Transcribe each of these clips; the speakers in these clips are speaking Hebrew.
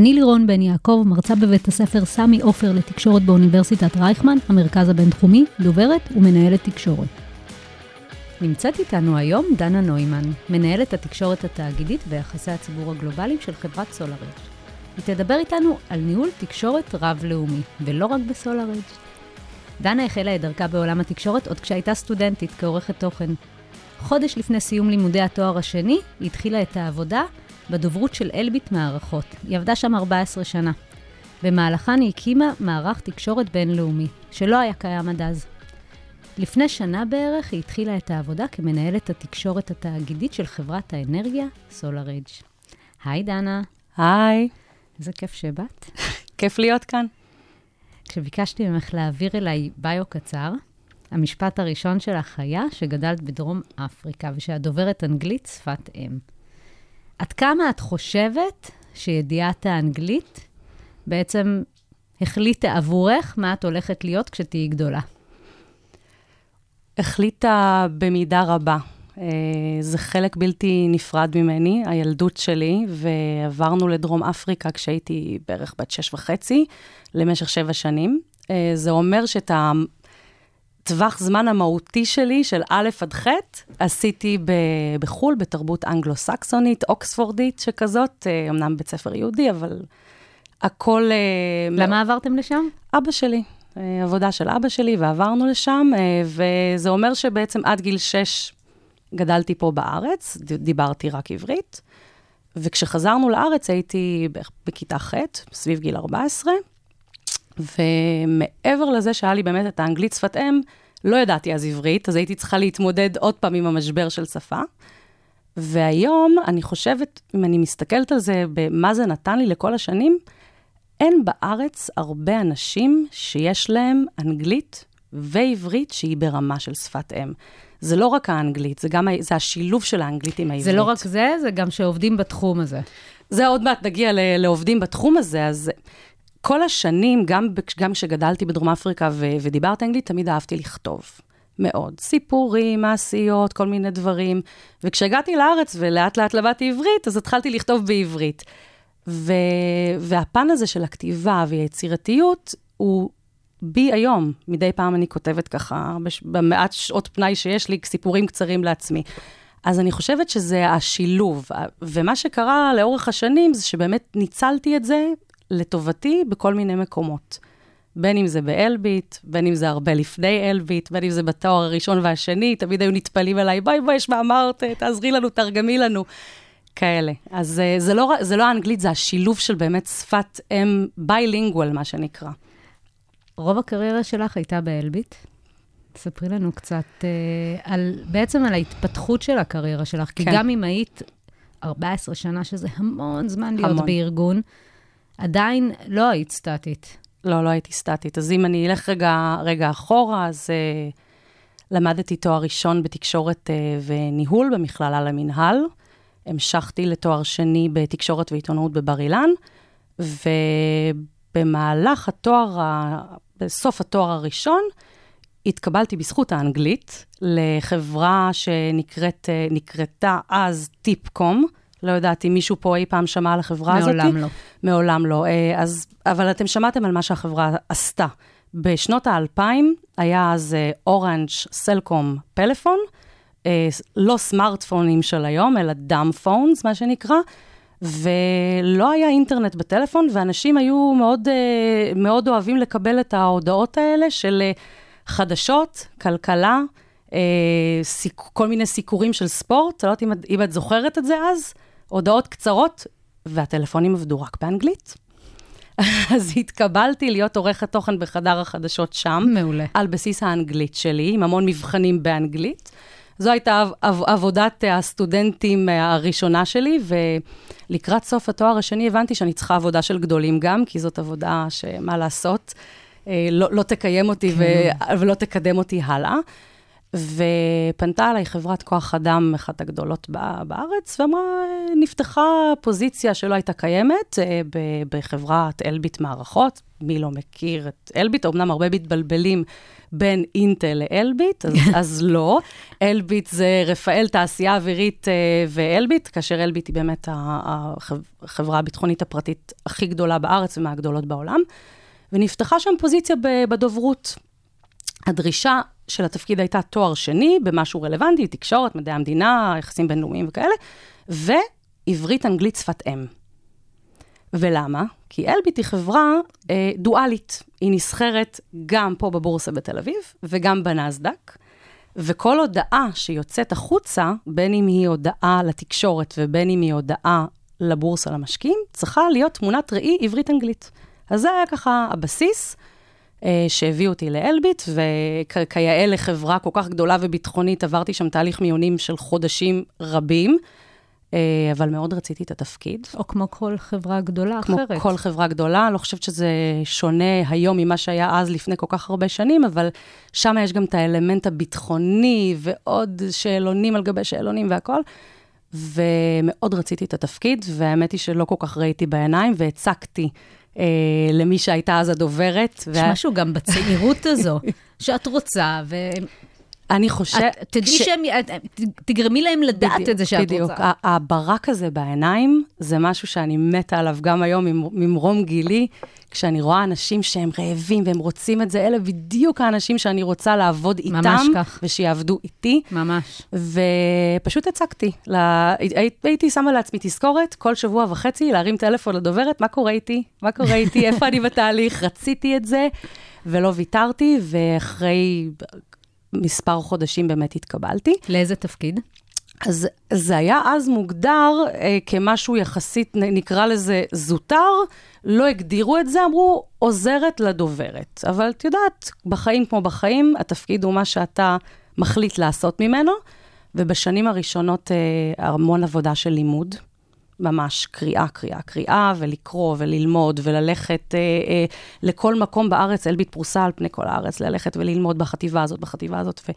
אני לירון בן יעקב, מרצה בבית הספר סמי עופר לתקשורת באוניברסיטת רייכמן, המרכז הבינתחומי, דוברת ומנהלת תקשורת. נמצאת איתנו היום דנה נוימן, מנהלת התקשורת התאגידית ויחסי הציבור הגלובליים של חברת סולארג'. היא תדבר איתנו על ניהול תקשורת רב-לאומי, ולא רק בסולארג'. דנה החלה את דרכה בעולם התקשורת עוד כשהייתה סטודנטית כעורכת תוכן. חודש לפני סיום לימודי התואר השני, היא התחילה את העבודה בדוברות של אלביט מערכות. היא עבדה שם 14 שנה. במהלכן היא הקימה מערך תקשורת בינלאומי, שלא היה קיים עד אז. לפני שנה בערך היא התחילה את העבודה כמנהלת התקשורת התאגידית של חברת האנרגיה, סולארג'. היי דנה, היי, איזה כיף שבאת. כיף להיות כאן. כשביקשתי ממך להעביר אליי ביו קצר, המשפט הראשון שלך היה שגדלת בדרום אפריקה ושהדוברת אנגלית שפת אם. עד כמה את חושבת שידיעת האנגלית בעצם החליטה עבורך מה את הולכת להיות כשתהיי גדולה? החליטה במידה רבה. אה, זה חלק בלתי נפרד ממני, הילדות שלי, ועברנו לדרום אפריקה כשהייתי בערך בת שש וחצי, למשך שבע שנים. אה, זה אומר שאת הטווח זמן המהותי שלי, של א' עד ח', עשיתי ב- בחו"ל, בתרבות אנגלו-סקסונית, אוקספורדית שכזאת, אה, אמנם בית ספר יהודי, אבל הכל... אה, למה עברתם לשם? אבא שלי, אה, עבודה של אבא שלי, ועברנו לשם, וזה אומר שבעצם עד גיל 6 גדלתי פה בארץ, דיברתי רק עברית, וכשחזרנו לארץ הייתי בכיתה ח', סביב גיל 14, ומעבר לזה שהיה לי באמת את האנגלית שפת אם, לא ידעתי אז עברית, אז הייתי צריכה להתמודד עוד פעם עם המשבר של שפה. והיום, אני חושבת, אם אני מסתכלת על זה, במה זה נתן לי לכל השנים, אין בארץ הרבה אנשים שיש להם אנגלית ועברית שהיא ברמה של שפת אם. זה לא רק האנגלית, זה גם, זה השילוב של האנגלית עם העברית. זה לא רק זה, זה גם שעובדים בתחום הזה. זה עוד מעט נגיע לעובדים בתחום הזה, אז כל השנים, גם, כשגדלתי בדרום אפריקה ו- ודיברתי אנגלית, תמיד אהבתי לכתוב. מאוד. סיפורים, מעשיות, כל מיני דברים. וכשהגעתי לארץ ולאט לאט למדתי עברית, אז התחלתי לכתוב בעברית. ו... והפן הזה של הכתיבה והיצירתיות הוא בי היום. מדי פעם אני כותבת ככה, בש... במעט שעות פנאי שיש לי, סיפורים קצרים לעצמי. אז אני חושבת שזה השילוב. ומה שקרה לאורך השנים זה שבאמת ניצלתי את זה לטובתי בכל מיני מקומות. בין אם זה באלביט, בין אם זה הרבה לפני אלביט, בין אם זה בתואר הראשון והשני, תמיד היו נטפלים אליי, בואי, בואי, יש מה אמרת, תעזרי לנו, תרגמי לנו. כאלה. אז uh, זה לא, זה לא האנגלית, זה השילוב של באמת שפת אם ביילינגואל, מה שנקרא. רוב הקריירה שלך הייתה באלביט. ספרי לנו קצת uh, על, בעצם על ההתפתחות של הקריירה שלך, כי כן. גם אם היית 14 שנה, שזה המון זמן להיות המון. בארגון, עדיין לא היית סטטית. לא, לא הייתי סטטית. אז אם אני אלך רגע, רגע אחורה, אז uh, למדתי תואר ראשון בתקשורת uh, וניהול במכללה למינהל. המשכתי לתואר שני בתקשורת ועיתונאות בבר אילן, ובמהלך התואר, ה... בסוף התואר הראשון, התקבלתי בזכות האנגלית לחברה שנקראתה אז טיפקום. לא יודעת אם מישהו פה אי פעם שמע על החברה הזאת. מעולם לא. מעולם לא. אה, אז, אבל אתם שמעתם על מה שהחברה עשתה. בשנות האלפיים היה אז אורנג' סלקום פלאפון, לא סמארטפונים של היום, אלא דאם פונס, מה שנקרא, ולא היה אינטרנט בטלפון, ואנשים היו מאוד, אה, מאוד אוהבים לקבל את ההודעות האלה של אה, חדשות, כלכלה, כל מיני סיקורים של ספורט, לא יודעת אם את זוכרת את זה אז, הודעות קצרות, והטלפונים עבדו רק באנגלית. אז התקבלתי להיות עורכת תוכן בחדר החדשות שם. מעולה. על בסיס האנגלית שלי, עם המון מבחנים באנגלית. זו הייתה עב- עב- עבודת הסטודנטים אה, הראשונה שלי, ולקראת סוף התואר השני הבנתי שאני צריכה עבודה של גדולים גם, כי זאת עבודה שמה לעשות, אה, לא, לא תקיים אותי ו, ולא תקדם אותי הלאה. ופנתה אליי חברת כוח אדם, אחת הגדולות בארץ, ואמרה, "אה, נפתחה פוזיציה שלא הייתה קיימת אה, בחברת אלביט מערכות. מי לא מכיר את אלביט? אמנם הרבה מתבלבלים בין אינטל לאלביט, אז, אז לא. אלביט זה רפאל תעשייה אווירית אה, ואלביט, כאשר אלביט היא באמת החברה הביטחונית הפרטית הכי גדולה בארץ ומהגדולות בעולם. ונפתחה שם פוזיציה בדוברות. הדרישה של התפקיד הייתה תואר שני במשהו רלוונטי, תקשורת, מדעי המדינה, יחסים בינלאומיים וכאלה, ועברית אנגלית שפת אם. ולמה? כי אלביט היא חברה אה, דואלית. היא נסחרת גם פה בבורסה בתל אביב וגם בנסדק, וכל הודעה שיוצאת החוצה, בין אם היא הודעה לתקשורת ובין אם היא הודעה לבורסה למשקיעים, צריכה להיות תמונת ראי עברית-אנגלית. אז זה היה ככה הבסיס. אה, שהביא אותי לאלביט, וכיאה לחברה כל כך גדולה וביטחונית, עברתי שם תהליך מיונים של חודשים רבים, אה, אבל מאוד רציתי את התפקיד. או כמו כל חברה גדולה כמו אחרת. כל חברה גדולה, אני לא חושבת שזה שונה היום ממה שהיה אז לפני כל כך הרבה שנים, אבל שם יש גם את האלמנט הביטחוני ועוד שאלונים על גבי שאלונים והכול. ומאוד רציתי את התפקיד, והאמת היא שלא כל כך ראיתי בעיניים, והצקתי אה, למי שהייתה אז הדוברת. יש משהו גם בצעירות הזו, שאת רוצה, ואת אני חושבת... תדעי שהם, את- את- תגרמי להם לדעת את זה שאת בדיוק. רוצה. ה- הברק הזה בעיניים, זה משהו שאני מתה עליו גם היום ממ- ממרום גילי, כשאני רואה אנשים שהם רעבים והם רוצים את זה, אלה בדיוק האנשים שאני רוצה לעבוד איתם. ממש כך. ושיעבדו איתי. ממש. ופשוט הצקתי. לה... הי- הייתי שמה לעצמי תזכורת כל שבוע וחצי להרים טלפון לדוברת, מה קורה איתי? מה קורה איתי? איפה אני בתהליך? רציתי את זה, ולא ויתרתי, ואחרי מספר חודשים באמת התקבלתי. לאיזה תפקיד? אז זה היה אז מוגדר אה, כמשהו יחסית, נקרא לזה זוטר, לא הגדירו את זה, אמרו עוזרת לדוברת. אבל את יודעת, בחיים כמו בחיים, התפקיד הוא מה שאתה מחליט לעשות ממנו, ובשנים הראשונות אה, המון עבודה של לימוד. ממש קריאה, קריאה, קריאה, ולקרוא וללמוד וללכת אה, אה, לכל מקום בארץ, אלביט פרוסה על פני כל הארץ, ללכת וללמוד בחטיבה הזאת, בחטיבה הזאת. ו...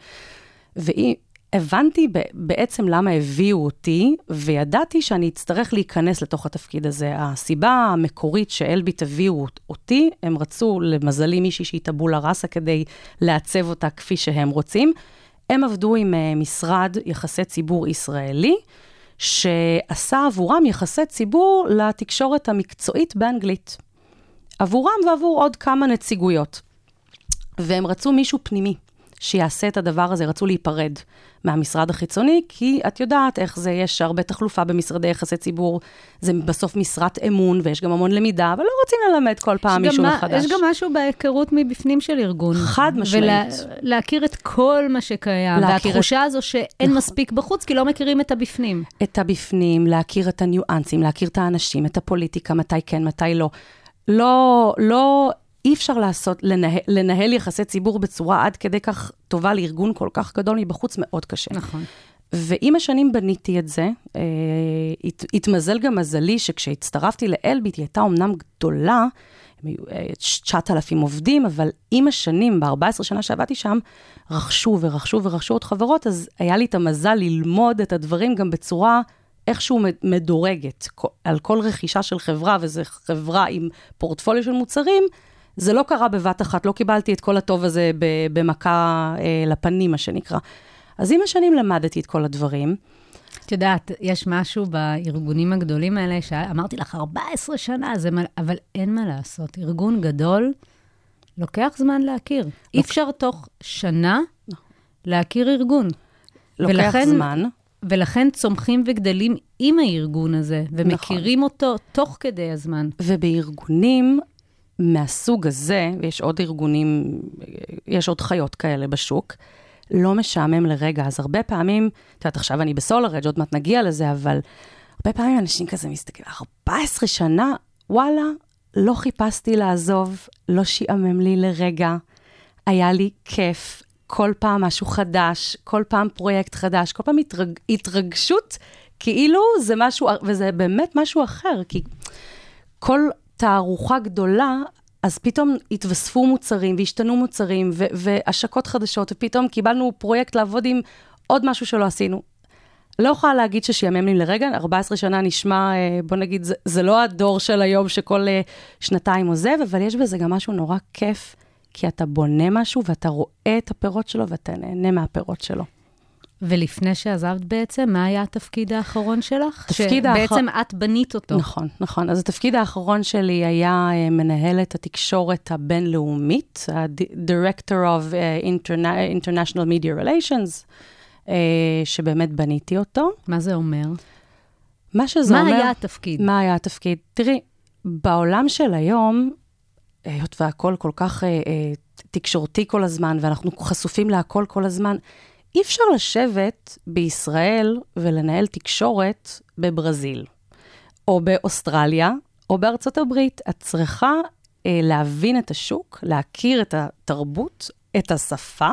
והבנתי בעצם למה הביאו אותי, וידעתי שאני אצטרך להיכנס לתוך התפקיד הזה. הסיבה המקורית שאלביט הביאו אותי, הם רצו, למזלי, מישהי שהיא טבולה ראסה כדי לעצב אותה כפי שהם רוצים. הם עבדו עם אה, משרד יחסי ציבור ישראלי, שעשה עבורם יחסי ציבור לתקשורת המקצועית באנגלית. עבורם ועבור עוד כמה נציגויות. והם רצו מישהו פנימי שיעשה את הדבר הזה, רצו להיפרד מהמשרד החיצוני, כי את יודעת איך זה, יש הרבה תחלופה במשרדי יחסי ציבור, זה בסוף משרת אמון, ויש גם המון למידה, אבל לא רוצים ללמד כל פעם יש מישהו מה- מחדש. יש גם משהו בהיכרות מבפנים של ארגון. חד משמעית. ולהכיר את כל מה שקיים. להכיר את- והתחושה הזו שאין נכון. מספיק בחוץ, כי לא מכירים את הבפנים. את הבפנים, להכיר את הניואנסים, להכיר את האנשים, את הפוליטיקה, מתי כן, מתי לא. לא, לא, אי אפשר לעשות, לנהל, לנהל יחסי ציבור בצורה עד כדי כך טובה לארגון כל כך גדול מבחוץ, מאוד קשה. נכון. ועם השנים בניתי את זה. אה, הת, התמזל גם מזלי שכשהצטרפתי לאלביט, היא הייתה אומנם גדולה, הם היו אה, 9,000 עובדים, אבל עם השנים, ב-14 שנה שעבדתי שם, רכשו ורכשו ורכשו עוד חברות, אז היה לי את המזל ללמוד את הדברים גם בצורה איכשהו מדורגת. על כל רכישה של חברה, וזו חברה עם פורטפוליו של מוצרים, זה לא קרה בבת אחת, לא קיבלתי את כל הטוב הזה במכה אה, לפנים, מה שנקרא. אז עם השנים למדתי את כל הדברים. את יודעת, יש משהו בארגונים הגדולים האלה, שאמרתי לך, 14 שנה, זה מה, אבל אין מה לעשות. ארגון גדול, לוקח זמן להכיר. אי אפשר תוך שנה להכיר ארגון. לוקח ולכן- זמן. ולכן צומחים וגדלים עם הארגון הזה, ומכירים אותו תוך כדי הזמן. ובארגונים מהסוג הזה, ויש עוד ארגונים, יש עוד חיות כאלה בשוק, לא משעמם לרגע. אז הרבה פעמים, את יודעת, עכשיו אני בסולארג', עוד מעט נגיע לזה, אבל הרבה פעמים אנשים כזה מסתכלים, 14 שנה, וואלה, לא חיפשתי לעזוב, לא שיעמם לי לרגע, היה לי כיף. כל פעם משהו חדש, כל פעם פרויקט חדש, כל פעם התרג, התרגשות, כאילו זה משהו, וזה באמת משהו אחר, כי כל תערוכה גדולה, אז פתאום התווספו מוצרים והשתנו מוצרים ו- והשקות חדשות, ופתאום קיבלנו פרויקט לעבוד עם עוד משהו שלא עשינו. לא יכולה להגיד ששיאמם לי לרגע, 14 שנה נשמע, אה, בוא נגיד, זה, זה לא הדור של היום שכל אה, שנתיים עוזב, אבל יש בזה גם משהו נורא כיף, כי אתה בונה משהו ואתה רואה את הפירות שלו ואתה נהנה מהפירות שלו. ולפני שעזבת בעצם, מה היה התפקיד האחרון שלך? התפקיד האחר- שבעצם את בנית אותו. נכון, נכון. אז התפקיד האחרון שלי היה אה, מנהלת התקשורת הבינלאומית, ה-Director of אה, Interna- International Media Relations, אה, שבאמת בניתי אותו. מה זה אומר? מה שזה מה אומר... היה התפקיד? מה היה התפקיד? תראי, בעולם של היום, היות והכל כל כך אה, אה, תקשורתי כל הזמן, ואנחנו חשופים להכל כל הזמן, אי אפשר לשבת בישראל ולנהל תקשורת בברזיל, או באוסטרליה, או בארצות הברית. את צריכה אה, להבין את השוק, להכיר את התרבות, את השפה,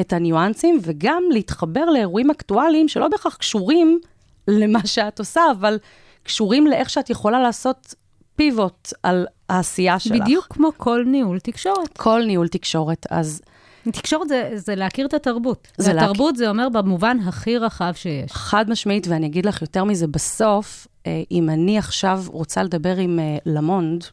את הניואנסים, וגם להתחבר לאירועים אקטואליים שלא בהכרח קשורים למה שאת עושה, אבל קשורים לאיך שאת יכולה לעשות פיבוט על העשייה שלך. בדיוק כמו כל ניהול תקשורת. כל ניהול תקשורת. אז תקשורת זה, זה להכיר את התרבות. זה להכ- והתרבות זה אומר במובן הכי רחב שיש. חד משמעית, ואני אגיד לך יותר מזה, בסוף, אה, אם אני עכשיו רוצה לדבר עם אה, למונד,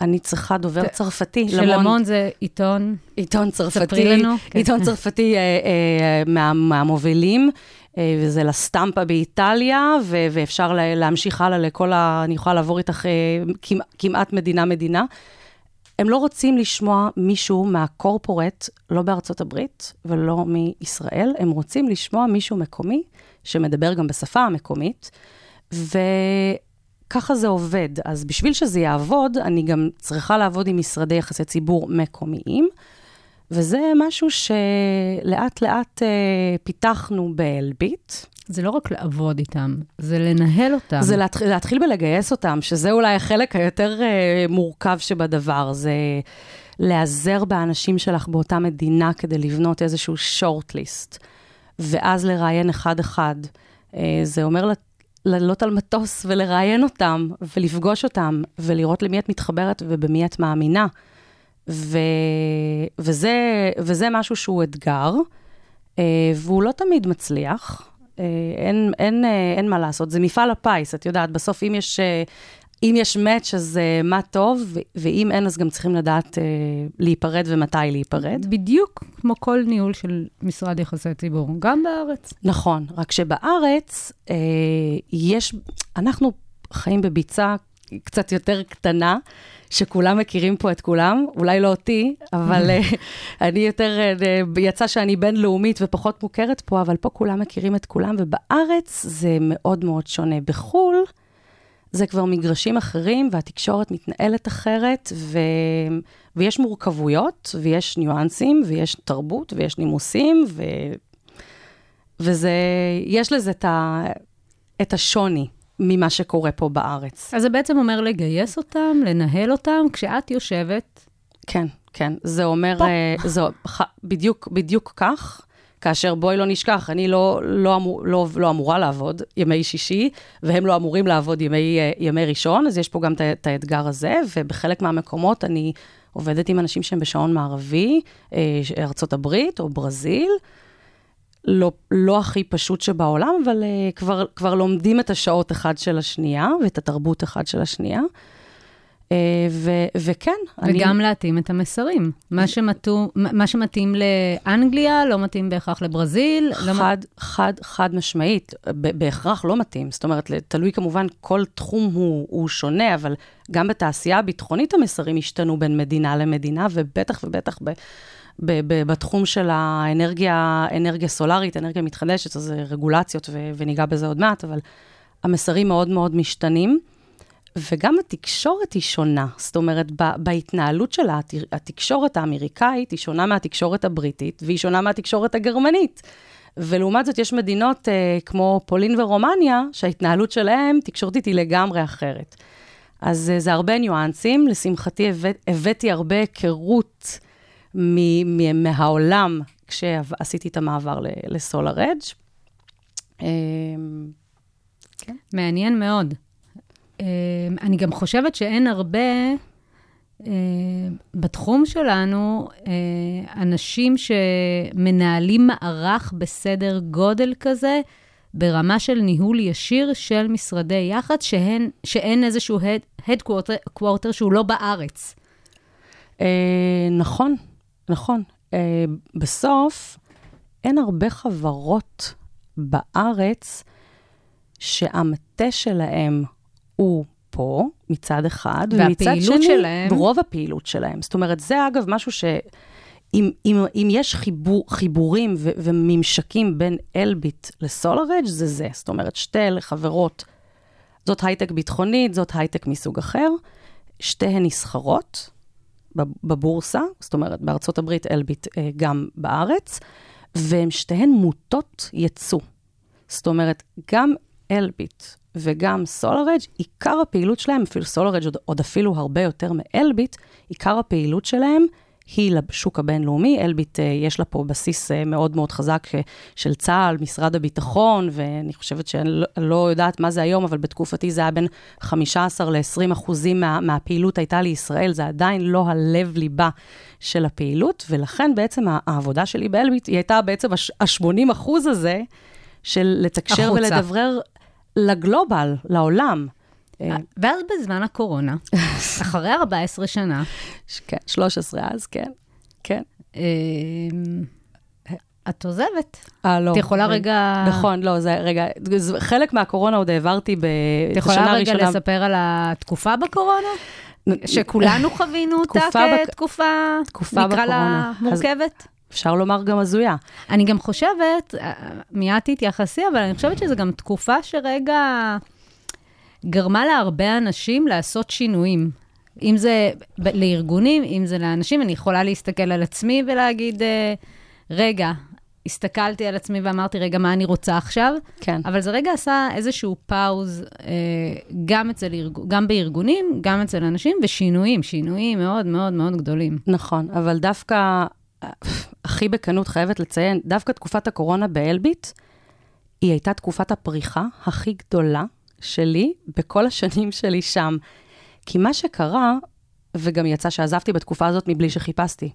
אני צריכה דובר צרפתי. שלמון זה עיתון, עיתון צרפתי, ספרי לנו. כן. עיתון צרפתי אה, אה, מה, מהמובילים, אה, וזה לסטמפה באיטליה, ו, ואפשר לה, להמשיך הלאה לכל ה... אני יכולה לעבור איתך אה, כמעט מדינה-מדינה. הם לא רוצים לשמוע מישהו מהקורפורט, לא בארצות הברית ולא מישראל, הם רוצים לשמוע מישהו מקומי, שמדבר גם בשפה המקומית, וככה זה עובד. אז בשביל שזה יעבוד, אני גם צריכה לעבוד עם משרדי יחסי ציבור מקומיים, וזה משהו שלאט לאט אה, פיתחנו באלביט. זה לא רק לעבוד איתם, זה לנהל אותם. זה להתחיל, להתחיל בלגייס אותם, שזה אולי החלק היותר אה, מורכב שבדבר, זה להיעזר באנשים שלך באותה מדינה כדי לבנות איזשהו שורט-ליסט, ואז לראיין אחד-אחד. אה, זה אומר לעלות על מטוס ולראיין אותם, ולפגוש אותם, ולראות למי את מתחברת ובמי את מאמינה. ו... וזה, וזה משהו שהוא אתגר, אה, והוא לא תמיד מצליח. אה, אין, אין, אה, אין מה לעשות, זה מפעל הפיס, את יודעת, בסוף אם יש, אה, אם יש מאץ' אז אה, מה טוב, ואם אין אז גם צריכים לדעת אה, להיפרד ומתי להיפרד. בדיוק כמו כל ניהול של משרד יחסי ציבור, גם בארץ. נכון, רק שבארץ אה, יש, אנחנו חיים בביצה קצת יותר קטנה, שכולם מכירים פה את כולם, אולי לא אותי, אבל אה, אני יותר, אה, יצא שאני בינלאומית ופחות מוכרת פה, אבל פה כולם מכירים את כולם, ובארץ זה מאוד מאוד שונה. בחו"ל זה כבר מגרשים אחרים, והתקשורת מתנהלת אחרת, ו... ויש מורכבויות, ויש ניואנסים, ויש תרבות, ויש נימוסים, ו... וזה, יש לזה את, ה... את השוני ממה שקורה פה בארץ. אז זה בעצם אומר לגייס אותם, לנהל אותם, כשאת יושבת, כן, כן. זה אומר, פה. אה, זו, ח, בדיוק, בדיוק כך, כאשר בואי לא נשכח, אני לא, לא, אמור, לא, לא אמורה לעבוד ימי שישי, והם לא אמורים לעבוד ימי, אה, ימי ראשון, אז יש פה גם את האתגר הזה, ובחלק מהמקומות אני עובדת עם אנשים שהם בשעון מערבי, אה, ארצות הברית או ברזיל. לא, לא הכי פשוט שבעולם, אבל uh, כבר, כבר לומדים את השעות אחד של השנייה, ואת התרבות אחד של השנייה. Uh, ו, וכן, וגם להתאים את המסרים. מה, שמתו, מה שמתאים לאנגליה לא מתאים בהכרח לברזיל. לא חד, חד, חד משמעית, בהכרח לא מתאים. זאת אומרת, תלוי כמובן, כל תחום הוא, הוא שונה, אבל גם בתעשייה הביטחונית המסרים השתנו בין מדינה למדינה, ובטח ובטח ב, ב, ב, בתחום של האנרגיה, אנרגיה סולארית, אנרגיה מתחדשת, אז זה רגולציות, ו, וניגע בזה עוד מעט, אבל המסרים מאוד מאוד משתנים. וגם התקשורת היא שונה. זאת אומרת, ב- בהתנהלות שלה, הת- התקשורת האמריקאית היא שונה מהתקשורת הבריטית, והיא שונה מהתקשורת הגרמנית. ולעומת זאת, יש מדינות אה, כמו פולין ורומניה, שההתנהלות שלהן, תקשורתית, היא לגמרי אחרת. אז אה, זה הרבה ניואנסים. לשמחתי, הבאת, הבאתי הרבה היכרות מהעולם כשעשיתי את המעבר לסולר אדג'. אמ, מעניין מאוד. אה, אני גם חושבת שאין הרבה אה, בתחום שלנו אה, אנשים שמנהלים מערך בסדר גודל כזה, ברמה של ניהול ישיר של משרדי יח"צ, שהן, שאין איזשהו headquarter שהוא לא בארץ. נכון, נכון. בסוף, אין הרבה חברות בארץ שהמטה שלהם הוא פה, מצד אחד, ומצד שני, שלהם... רוב הפעילות שלהם. זאת אומרת, זה אגב משהו ש... אם, אם, אם יש חיבור, חיבורים ו, וממשקים בין אלביט לסולארג' זה זה. זאת אומרת, שתי חברות, זאת הייטק ביטחונית, זאת הייטק מסוג אחר, שתיהן נסחרות בבורסה, זאת אומרת, בארצות הברית אלביט אה, גם בארץ, והן שתיהן מוטות יצוא. זאת אומרת, גם אלביט וגם סולארג', עיקר הפעילות שלהם, אפילו סולארג' עוד, עוד אפילו הרבה יותר מאלביט, עיקר הפעילות שלהם היא לשוק הבינלאומי. אלביט, אה, יש לה פה בסיס אה, מאוד מאוד חזק אה, של צה"ל, משרד הביטחון, ואני חושבת שאני לא, לא יודעת מה זה היום, אבל בתקופתי זה היה בין 15 ל-20 אחוזים מה, מהפעילות הייתה לישראל, זה עדיין לא הלב-ליבה של הפעילות, ולכן בעצם העבודה שלי באלביט, היא הייתה בעצם ה-80 אחוז הזה, של לתקשר החוצה. ולדברר לגלובל, לעולם. אה, ואז בזמן הקורונה, אחרי 14 שנה, כן, 13 אז, כן, כן. אה, את עוזבת. אה, לא. את יכולה רגע... נכון, לא, זה, רגע, חלק מהקורונה עוד העברתי ב... את יכולה רגע לספר על התקופה בקורונה? שכולנו חווינו אותה כתקופה, תקופה נקרא לה. מורכבת. אפשר לומר גם הזויה. אני גם חושבת, אה, מיד תתייחסי, אבל אני חושבת שזו גם תקופה שרגע גרמה להרבה אנשים לעשות שינויים. אם זה לארגונים, אם זה לאנשים, אני יכולה להסתכל על עצמי ולהגיד, אה, רגע, הסתכלתי על עצמי ואמרתי, רגע, מה אני רוצה עכשיו? כן. אבל זה רגע עשה איזשהו פאוז, אה, גם, אצל. גם בארגונים, גם אצל אנשים, ושינויים, שינויים מאוד מאוד מאוד גדולים. נכון, אבל דווקא, הכי בכנות חייבת לציין, דווקא תקופת הקורונה באלביט, היא הייתה תקופת הפריחה הכי גדולה שלי בכל השנים שלי שם. כי מה שקרה, וגם יצא שעזבתי בתקופה הזאת מבלי שחיפשתי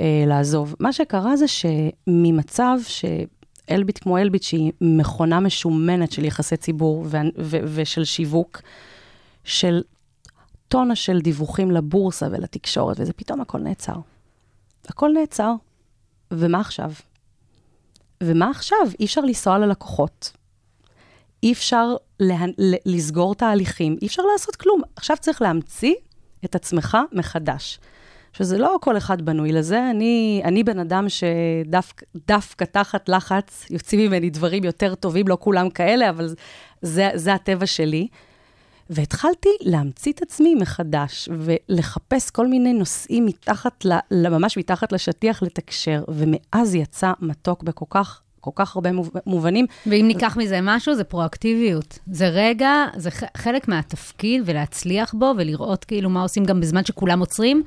אה, לעזוב, מה שקרה זה שממצב שאלביט כמו אלביט, שהיא מכונה משומנת של יחסי ציבור ו- ו- ושל שיווק, של טונה של דיווחים לבורסה ולתקשורת, וזה פתאום הכל נעצר. הכל נעצר, ומה עכשיו? ומה עכשיו? אי אפשר לנסוע ללקוחות. אי אפשר לה... לסגור תהליכים, אי אפשר לעשות כלום. עכשיו צריך להמציא את עצמך מחדש. שזה לא כל אחד בנוי לזה, אני, אני בן אדם שדווקא דווקא תחת לחץ יוצאים ממני דברים יותר טובים, לא כולם כאלה, אבל זה, זה הטבע שלי. והתחלתי להמציא את עצמי מחדש, ולחפש כל מיני נושאים מתחת, ל- ממש מתחת לשטיח לתקשר, ומאז יצא מתוק בכל כך, כל כך הרבה מוב- מובנים. ואם ניקח מזה משהו, זה פרואקטיביות. זה רגע, זה חלק מהתפקיד, ולהצליח בו, ולראות כאילו מה עושים גם בזמן שכולם עוצרים.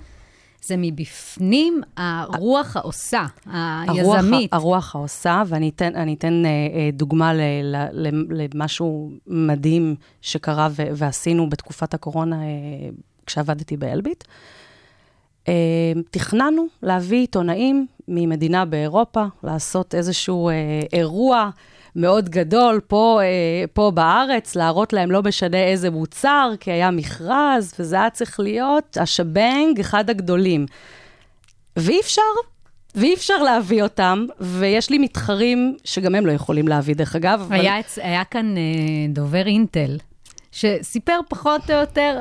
זה מבפנים הרוח העושה, הרוח, היזמית. הרוח העושה, ואני אתן, אתן אה, אה, דוגמה ל, ל, ל, למשהו מדהים שקרה ו, ועשינו בתקופת הקורונה אה, כשעבדתי באלביט. תכננו להביא עיתונאים ממדינה באירופה, לעשות איזשהו אה, אירוע מאוד גדול פה, אה, פה בארץ, להראות להם לא משנה איזה מוצר, כי היה מכרז, וזה היה צריך להיות השבנג, אחד הגדולים. ואי אפשר, ואי אפשר להביא אותם, ויש לי מתחרים שגם הם לא יכולים להביא, דרך אגב. אבל- היה, אצ- היה כאן אה, דובר אינטל, שסיפר פחות או יותר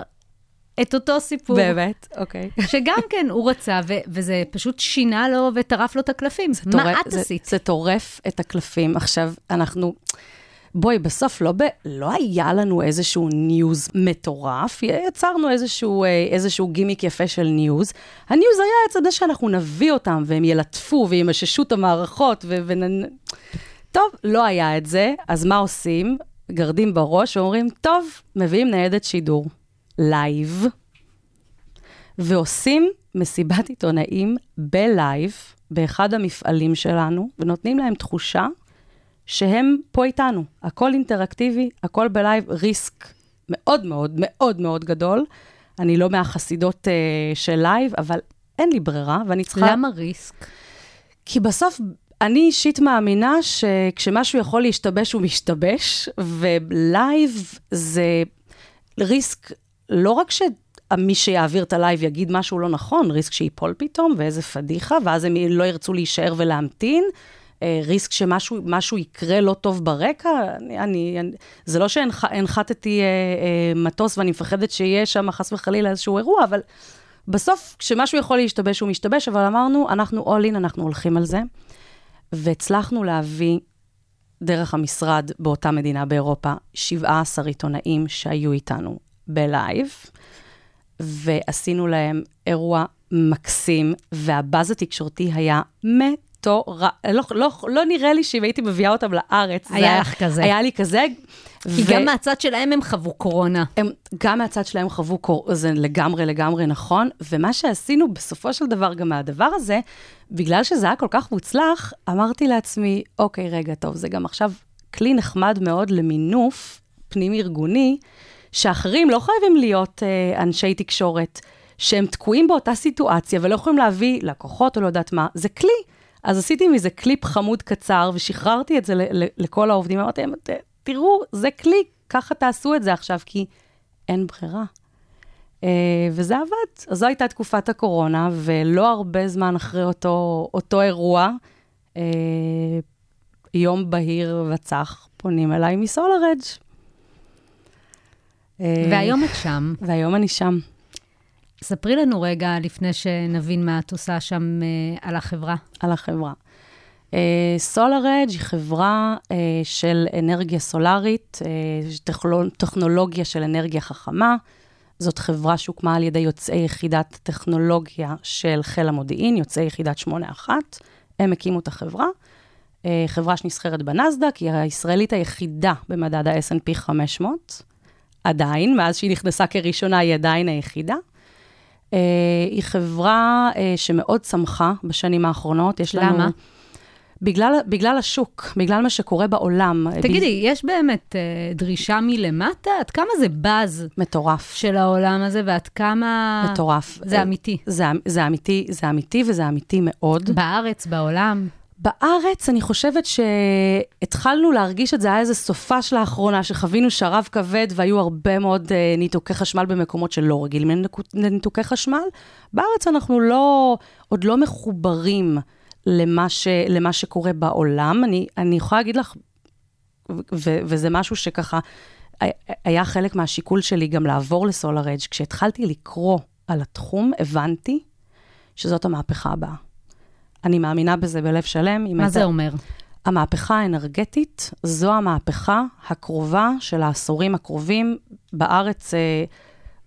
את אותו סיפור. באמת, אוקיי. שגם כן, הוא רצה, ו- וזה פשוט שינה לו וטרף לו את הקלפים. מה טורף- את זה, עשית? זה טורף את הקלפים. עכשיו, אנחנו... בואי, בסוף לא, ב, לא היה לנו איזשהו news מטורף, יצרנו איזשהו, אה, איזשהו גימיק יפה של news. ה news היה את זה שאנחנו נביא אותם, והם ילטפו וימששו את המערכות, ו... ונ... טוב, לא היה את זה, אז מה עושים? גרדים בראש ואומרים, טוב, מביאים ניידת שידור, live, ועושים מסיבת עיתונאים ב live, באחד המפעלים שלנו, ונותנים להם תחושה שהם פה איתנו. הכל אינטראקטיבי, הכל ב live, risk מאוד מאוד מאוד מאוד גדול. אני לא מהחסידות אה, של live, אבל אין לי ברירה, ואני צריכה... למה risk? כי בסוף, אני אישית מאמינה שכשמשהו יכול להשתבש, הוא משתבש, ו live זה risk, לא רק שמי שיעביר את ה live יגיד משהו לא נכון, risk שייפול פתאום, ואיזה פדיחה, ואז הם לא ירצו להישאר ולהמתין. אה, ריסק שמשהו משהו יקרה לא טוב ברקע, אני, אני, זה לא שהנחתתי אה, אה, מטוס ואני מפחדת שיהיה שם חס וחלילה איזשהו אירוע, אבל בסוף, כשמשהו יכול להשתבש, הוא משתבש, אבל אמרנו, אנחנו all in, אנחנו הולכים על זה. והצלחנו להביא דרך המשרד באותה מדינה באירופה 17 עיתונאים שהיו איתנו בלייב, ועשינו להם אירוע מקסים, והבאז התקשורתי היה מטורף. לא, לא, לא נראה לי שאם הייתי מביאה אותם לארץ, זה היה לך כזה. היה לי כזה. כי ו- גם מהצד שלהם הם חוו קורונה. הם, גם מהצד שלהם חוו קור... זה לגמרי לגמרי נכון, ומה שעשינו בסופו של דבר גם מהדבר הזה, בגלל שזה היה כל כך מוצלח, אמרתי לעצמי, אוקיי, רגע, טוב, זה גם עכשיו כלי נחמד מאוד למינוף פנים-ארגוני, שאחרים לא חייבים להיות אה, אנשי תקשורת, שהם תקועים באותה סיטואציה ולא יכולים להביא לקוחות או לא יודעת מה, זה כלי. אז עשיתי מזה קליפ חמוד קצר, ושחררתי את זה לכל העובדים. אמרתי להם, "ת- תראו, זה כלי, ככה תעשו את זה עכשיו, כי אין ברירה. Uh, וזה עבד. אז זו הייתה תקופת הקורונה, ולא הרבה זמן אחרי אותו, אותו אירוע, uh, יום בהיר וצח, פונים אליי מסולארג'. אה, והיום את שם. והיום אני שם. ספרי לנו רגע, לפני שנבין מה את עושה שם אה, על החברה. על החברה. סולארג' היא חברה של אנרגיה סולארית, טכנול, טכנולוגיה של אנרגיה חכמה. זאת חברה שהוקמה על ידי יוצאי יחידת טכנולוגיה של חיל המודיעין, יוצאי יחידת 81. הם הקימו את החברה. חברה שנסחרת בנסדק, היא הישראלית היחידה במדד ה-S&P 500. עדיין, מאז שהיא נכנסה כראשונה, היא עדיין היחידה. Uh, היא חברה uh, שמאוד צמחה בשנים האחרונות. יש לנו... למה? בגלל, בגלל השוק, בגלל מה שקורה בעולם. תגידי, יש באמת אה, דרישה מלמטה? עד כמה זה באז מטורף. של העולם הזה, ועד כמה... מטורף. זה אמיתי. זה, זה אמיתי, זה אמיתי וזה אמיתי מאוד. בארץ, בעולם. בארץ, אני חושבת שהתחלנו להרגיש את זה, היה איזה סופש לאחרונה, שחווינו שרב כבד והיו הרבה מאוד uh, ניתוקי חשמל במקומות שלא רגילים לניתוק- לניתוקי חשמל. בארץ אנחנו לא, עוד לא מחוברים למה, ש, למה שקורה בעולם. אני, אני יכולה להגיד לך, ו- ו- וזה משהו שככה, היה חלק מהשיקול שלי גם לעבור לסולארג'. כשהתחלתי לקרוא על התחום, הבנתי שזאת המהפכה הבאה. אני מאמינה בזה בלב שלם. מה זה אומר? המהפכה האנרגטית זו המהפכה הקרובה של העשורים הקרובים. בארץ אה,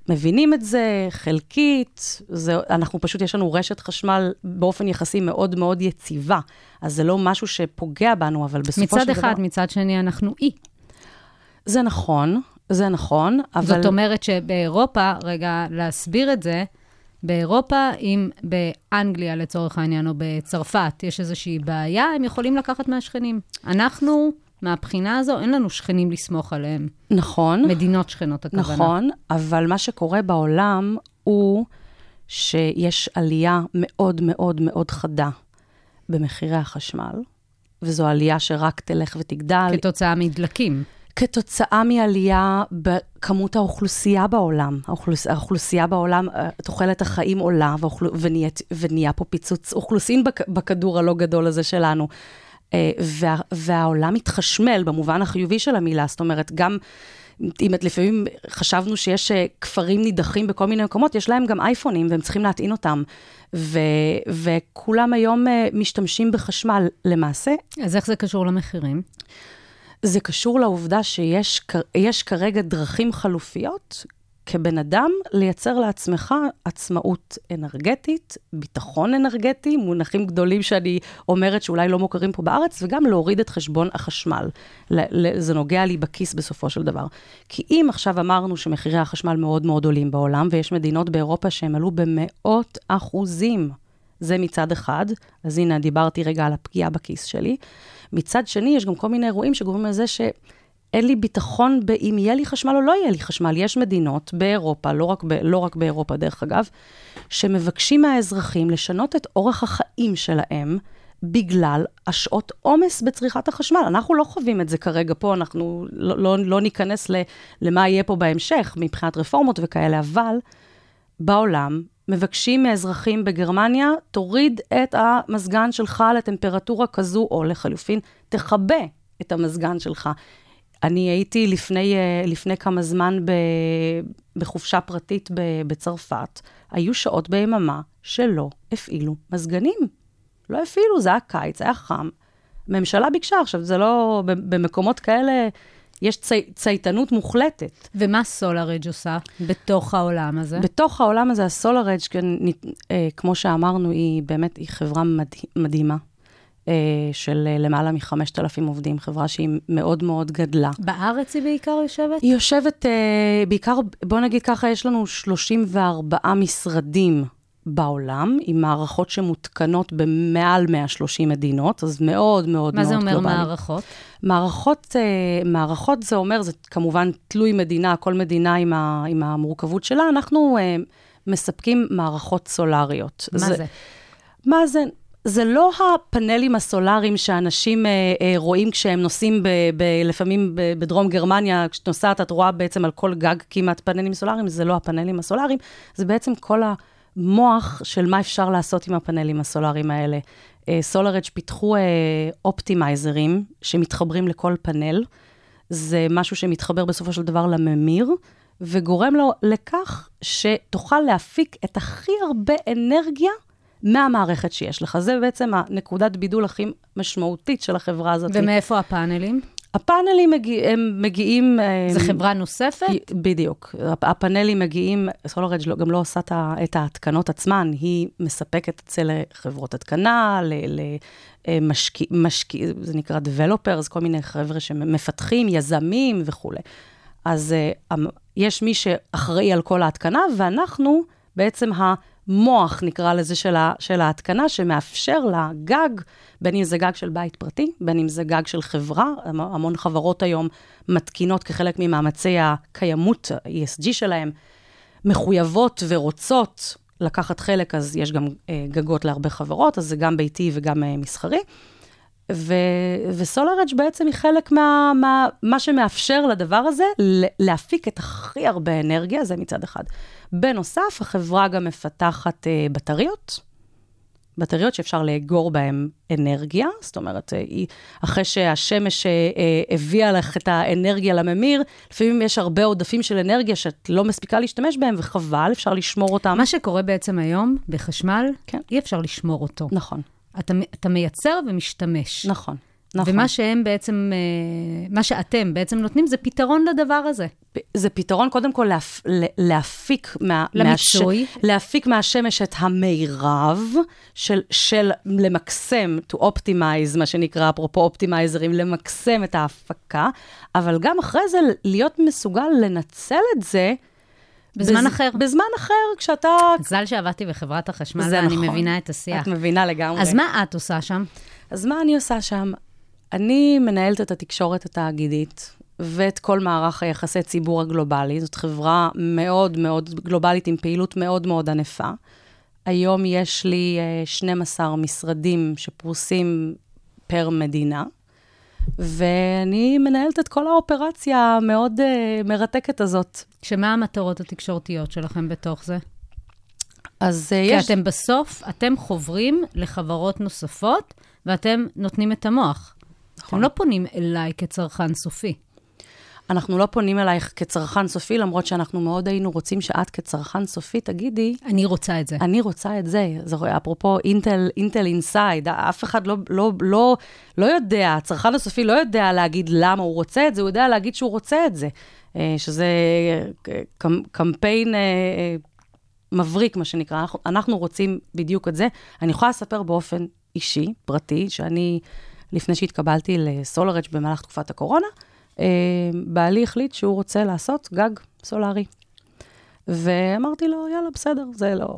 מבינים את זה חלקית, זה, אנחנו פשוט, יש לנו רשת חשמל באופן יחסי מאוד מאוד יציבה, אז זה לא משהו שפוגע בנו, אבל בסופו של דבר... מצד אחד, מצד שני, אנחנו אי. זה נכון, זה נכון, אבל... זאת אומרת שבאירופה, רגע, להסביר את זה, באירופה, אם באנגליה לצורך העניין, או בצרפת, יש איזושהי בעיה, הם יכולים לקחת מהשכנים. אנחנו, מהבחינה הזו, אין לנו שכנים לסמוך עליהם. נכון. מדינות שכנות, הכוונה. נכון, אבל מה שקורה בעולם הוא שיש עלייה מאוד מאוד מאוד חדה במחירי החשמל, וזו עלייה שרק תלך ותגדל. כתוצאה מדלקים. כתוצאה מעלייה בכמות האוכלוסייה בעולם. האוכלוס, האוכלוסייה בעולם, אה, תוחלת החיים עולה, ואוכל, ונהיה, ונהיה פה פיצוץ אוכלוסין בכ, בכדור הלא גדול הזה שלנו. אה, וה, והעולם מתחשמל במובן החיובי של המילה, זאת אומרת, גם אם את לפעמים חשבנו שיש אה, כפרים נידחים בכל מיני מקומות, יש להם גם אייפונים והם צריכים להטעין אותם. ו, וכולם היום משתמשים בחשמל. למעשה, אז איך זה קשור למחירים? זה קשור לעובדה שיש כרגע דרכים חלופיות כבן אדם, לייצר לעצמך עצמאות אנרגטית, ביטחון אנרגטי, מונחים גדולים שאני אומרת שאולי לא מוכרים פה בארץ, וגם להוריד את חשבון החשמל. זה נוגע לי בכיס בסופו של דבר. כי אם עכשיו אמרנו שמחירי החשמל מאוד מאוד עולים בעולם, ויש מדינות באירופה שהם עלו במאות אחוזים, זה מצד אחד, אז הנה, דיברתי רגע על הפגיעה בכיס שלי. מצד שני, יש גם כל מיני אירועים שגורמים לזה ש... אין לי ביטחון באם יהיה לי חשמל או לא יהיה לי חשמל. יש מדינות באירופה, לא רק, ב, לא רק באירופה דרך אגב, שמבקשים מהאזרחים לשנות את אורח החיים שלהם בגלל השעות עומס בצריכת החשמל. אנחנו לא חווים את זה כרגע פה, אנחנו לא, לא, לא ניכנס למה יהיה פה בהמשך מבחינת רפורמות וכאלה, אבל בעולם מבקשים מאזרחים בגרמניה, תוריד את המזגן שלך לטמפרטורה כזו, או לחלופין, תכבה את המזגן שלך. אני הייתי לפני, אה, לפני כמה זמן ב, בחופשה פרטית ב, בצרפת. היו שעות ביממה שלא הפעילו מזגנים. לא הפעילו, זה היה קיץ, היה חם. הממשלה ביקשה, עכשיו, זה לא... במקומות כאלה יש צי, צייתנות מוחלטת. ומה סולארג' עושה בתוך העולם הזה? בתוך העולם הזה, הסולארג', אה, כמו שאמרנו, היא באמת, היא חברה מדהים, מדהימה. אה, של אה, למעלה מ-5,000 עובדים, חברה שהיא מאוד מאוד גדלה. בארץ היא בעיקר יושבת? היא יושבת, בעיקר, בוא נגיד ככה, יש לנו 34 משרדים בעולם, עם מערכות שמותקנות במעל 130 מדינות, אז מאוד מאוד מה מאוד זה אומר גלובלי. מערכות? מערכות, אה, מערכות זה אומר, זה כמובן תלוי מדינה, כל מדינה עם, ה, עם המורכבות שלה, אנחנו אה, מספקים מערכות סולריות. מה זה? מה זה? זה לא הפאנלים הסולאריים שאנשים אה, אה, רואים כשהם נוסעים ב, ב, לפעמים ב, בדרום גרמניה, כשאת נוסעת את רואה בעצם על כל גג כמעט פאנלים סולאריים, זה לא הפאנלים הסולאריים, זה בעצם כל המוח של מה אפשר לעשות עם הפאנלים הסולאריים האלה. אה, סולארג' פיתחו אה, אופטימייזרים שמתחברים לכל פאנל, זה משהו שמתחבר בסופו של דבר לממיר, וגורם לו לכך שתוכל להפיק את הכי הרבה אנרגיה מהמערכת שיש לך. זה בעצם הנקודת בידול הכי משמעותית של החברה הזאת. ומאיפה הפאנלים? הפאנלים מגיע, הם מגיעים... זו הם- חברה נוספת? בדיוק. הפ- הפאנלים מגיעים, סולארג' לא, גם לא עושה את ה- ההתקנות עצמן, היא מספקת את זה לחברות התקנה, למשקיע, משקיע, זה נקרא Developers, כל מיני חבר'ה שמפתחים, יזמים וכולי. אז אה, המ- יש מי שאחראי על כל ההתקנה, ואנחנו בעצם המוח, נקרא לזה, של, ה, של ההתקנה, שמאפשר לגג, בין אם זה גג של בית פרטי, בין אם זה גג של חברה, המ- המון חברות היום מתקינות כחלק ממאמצי הקיימות, ה-ESG שלהם, מחויבות ורוצות לקחת חלק, אז יש גם אה, גגות להרבה חברות, אז זה גם ביתי וגם אה, מסחרי. ו- וסולארג' בעצם היא חלק מה, מה, מה שמאפשר לדבר הזה להפיק את הכי הרבה אנרגיה, זה מצד אחד. בנוסף, החברה גם מפתחת אה, בטריות, בטריות שאפשר לאגור בהן אנרגיה, זאת אומרת, אה, היא, אחרי שהשמש אה, אה, הביאה לך את האנרגיה לממיר, לפעמים יש הרבה עודפים של אנרגיה שאת לא מספיקה להשתמש בהם, וחבל, אפשר לשמור אותם. מה שקורה בעצם היום בחשמל, כן. אי אפשר לשמור אותו. נכון, אתה, אתה מייצר ומשתמש. נכון, נכון. ומה שהם בעצם, אה, מה שאתם בעצם נותנים זה פתרון לדבר הזה. זה פתרון, קודם כל, להפ, להפיק מה... למיצוי. מהש, להפיק מהשמש את המירב של, של למקסם, to optimize, מה שנקרא, אפרופו אופטימייזרים, למקסם את ההפקה, אבל גם אחרי זה להיות מסוגל לנצל את זה. בזמן בז- אחר. בזמן אחר, כשאתה... מזל שעבדתי בחברת החשמל, זה ואני נכון. מבינה את השיח. את מבינה לגמרי. אז מה את עושה שם? אז מה אני עושה שם? אני מנהלת את התקשורת התאגידית ואת כל מערך היחסי ציבור הגלובלי. זאת חברה מאוד מאוד גלובלית עם פעילות מאוד מאוד ענפה. היום יש לי אה, 12 משרדים שפרוסים פר מדינה, ואני מנהלת את כל האופרציה המאוד אה, מרתקת הזאת. שמה המטרות התקשורתיות שלכם בתוך זה? אז אה, כי יש... אתם בסוף, אתם חוברים לחברות נוספות, ואתם נותנים את המוח. נכון. אתם לא פונים אליי כצרכן סופי. אנחנו לא פונים אלייך כצרכן סופי, למרות שאנחנו מאוד היינו רוצים שאת כצרכן סופי תגידי, אני רוצה את זה. אני רוצה את זה. זה אפרופו אינטל, אינטל אינסייד, אף אחד לא, לא, לא, לא יודע, הצרכן הסופי לא יודע להגיד למה הוא רוצה את זה, הוא יודע להגיד שהוא רוצה את זה. אה, שזה אה, קמ- קמפיין אה, מבריק, מה שנקרא. אנחנו, רוצים בדיוק את זה. אני יכולה לספר באופן אישי, פרטי, שאני, לפני שהתקבלתי לסולארג' במהלך תקופת הקורונה, בעלי החליט שהוא רוצה לעשות גג סולארי. ואמרתי לו, יאללה, בסדר, זה לא...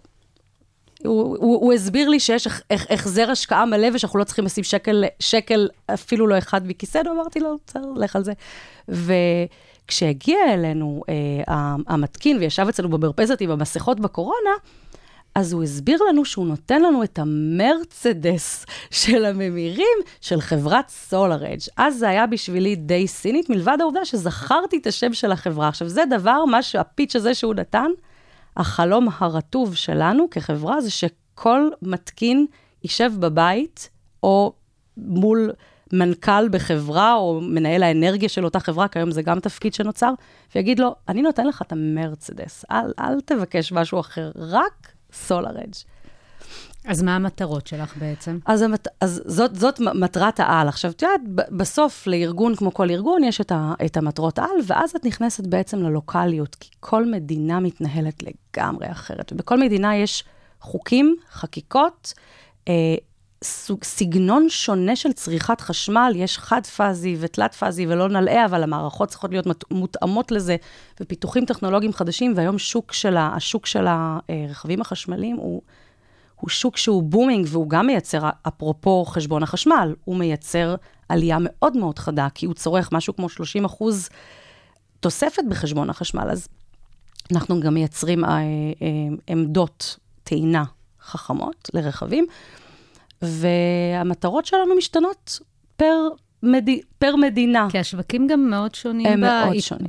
הוא, הוא, הוא הסביר לי שיש הח- הח- החזר השקעה מלא ושאנחנו לא צריכים לשים שקל, שקל אפילו לא אחד מכיסנו, אמרתי לו, בסדר, לך על זה. וכשהגיע אלינו אה, המתקין וישב אצלנו במרפסת עם המסכות בקורונה, אז הוא הסביר לנו שהוא נותן לנו את המרצדס של הממירים של חברת סולארג'. אז זה היה בשבילי די סינית, מלבד העובדה שזכרתי את השם של החברה. עכשיו, זה דבר, מה שהפיץ' הזה שהוא נתן, החלום הרטוב שלנו כחברה זה שכל מתקין יישב בבית, או מול מנכ"ל בחברה, או מנהל האנרגיה של אותה חברה, כי היום זה גם תפקיד שנוצר, ויגיד לו, אני נותן לך את המרצדס, אל, אל תבקש משהו אחר, רק סולארג'. אז מה המטרות שלך בעצם? אז, המת... אז זאת, זאת מטרת העל. עכשיו, את יודעת, בסוף לארגון, כמו כל ארגון, יש את, ה... את המטרות העל, ואז את נכנסת בעצם ללוקאליות, כי כל מדינה מתנהלת לגמרי אחרת. ובכל מדינה יש חוקים, חקיקות, אה, סוג, סגנון שונה של צריכת חשמל, יש חד-פאזי ותלת-פאזי ולא נלאה, אבל המערכות צריכות להיות מותאמות לזה, ופיתוחים טכנולוגיים חדשים, והיום שוק של ה... השוק של הרכבים החשמליים הוא... הוא שוק שהוא בומינג, והוא גם מייצר, אפרופו חשבון החשמל, הוא מייצר עלייה מאוד מאוד חדה, כי הוא צורך משהו כמו 30 אחוז תוספת בחשבון החשמל. אז אנחנו גם מייצרים אה, אה, עמדות טעינה חכמות לרכבים, והמטרות שלנו משתנות פר, מדי, פר מדינה. כי השווקים גם מאוד שונים. הם מאוד בהת- שונים.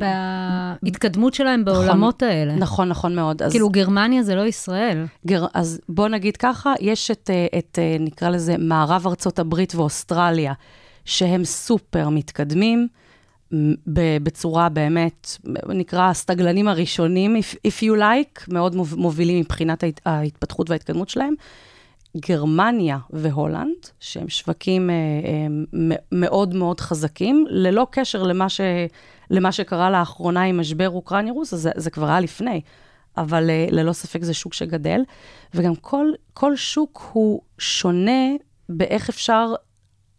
בהתקדמות שלהם בעולמות האלה. נכון, נכון מאוד. אז... כאילו, גרמניה זה לא ישראל. גר... אז בוא נגיד ככה, יש את, אה, את, אה, נקרא לזה, מערב ארצות הברית ואוסטרליה, שהם סופר מתקדמים, בצורה באמת, נקרא הסטגלנים הראשונים, if, if you like, מאוד מוב- מובילים מבחינת ההת, ההתפתחות וההתקדמות שלהם. גרמניה והולנד, שהם שווקים אה, אה, מאוד מאוד חזקים, ללא קשר למה, ש, למה שקרה לאחרונה עם משבר אוקראינה-רוסיה, זה, זה כבר היה לפני, אבל אה, ללא ספק זה שוק שגדל, וגם כל, כל שוק הוא שונה באיך אפשר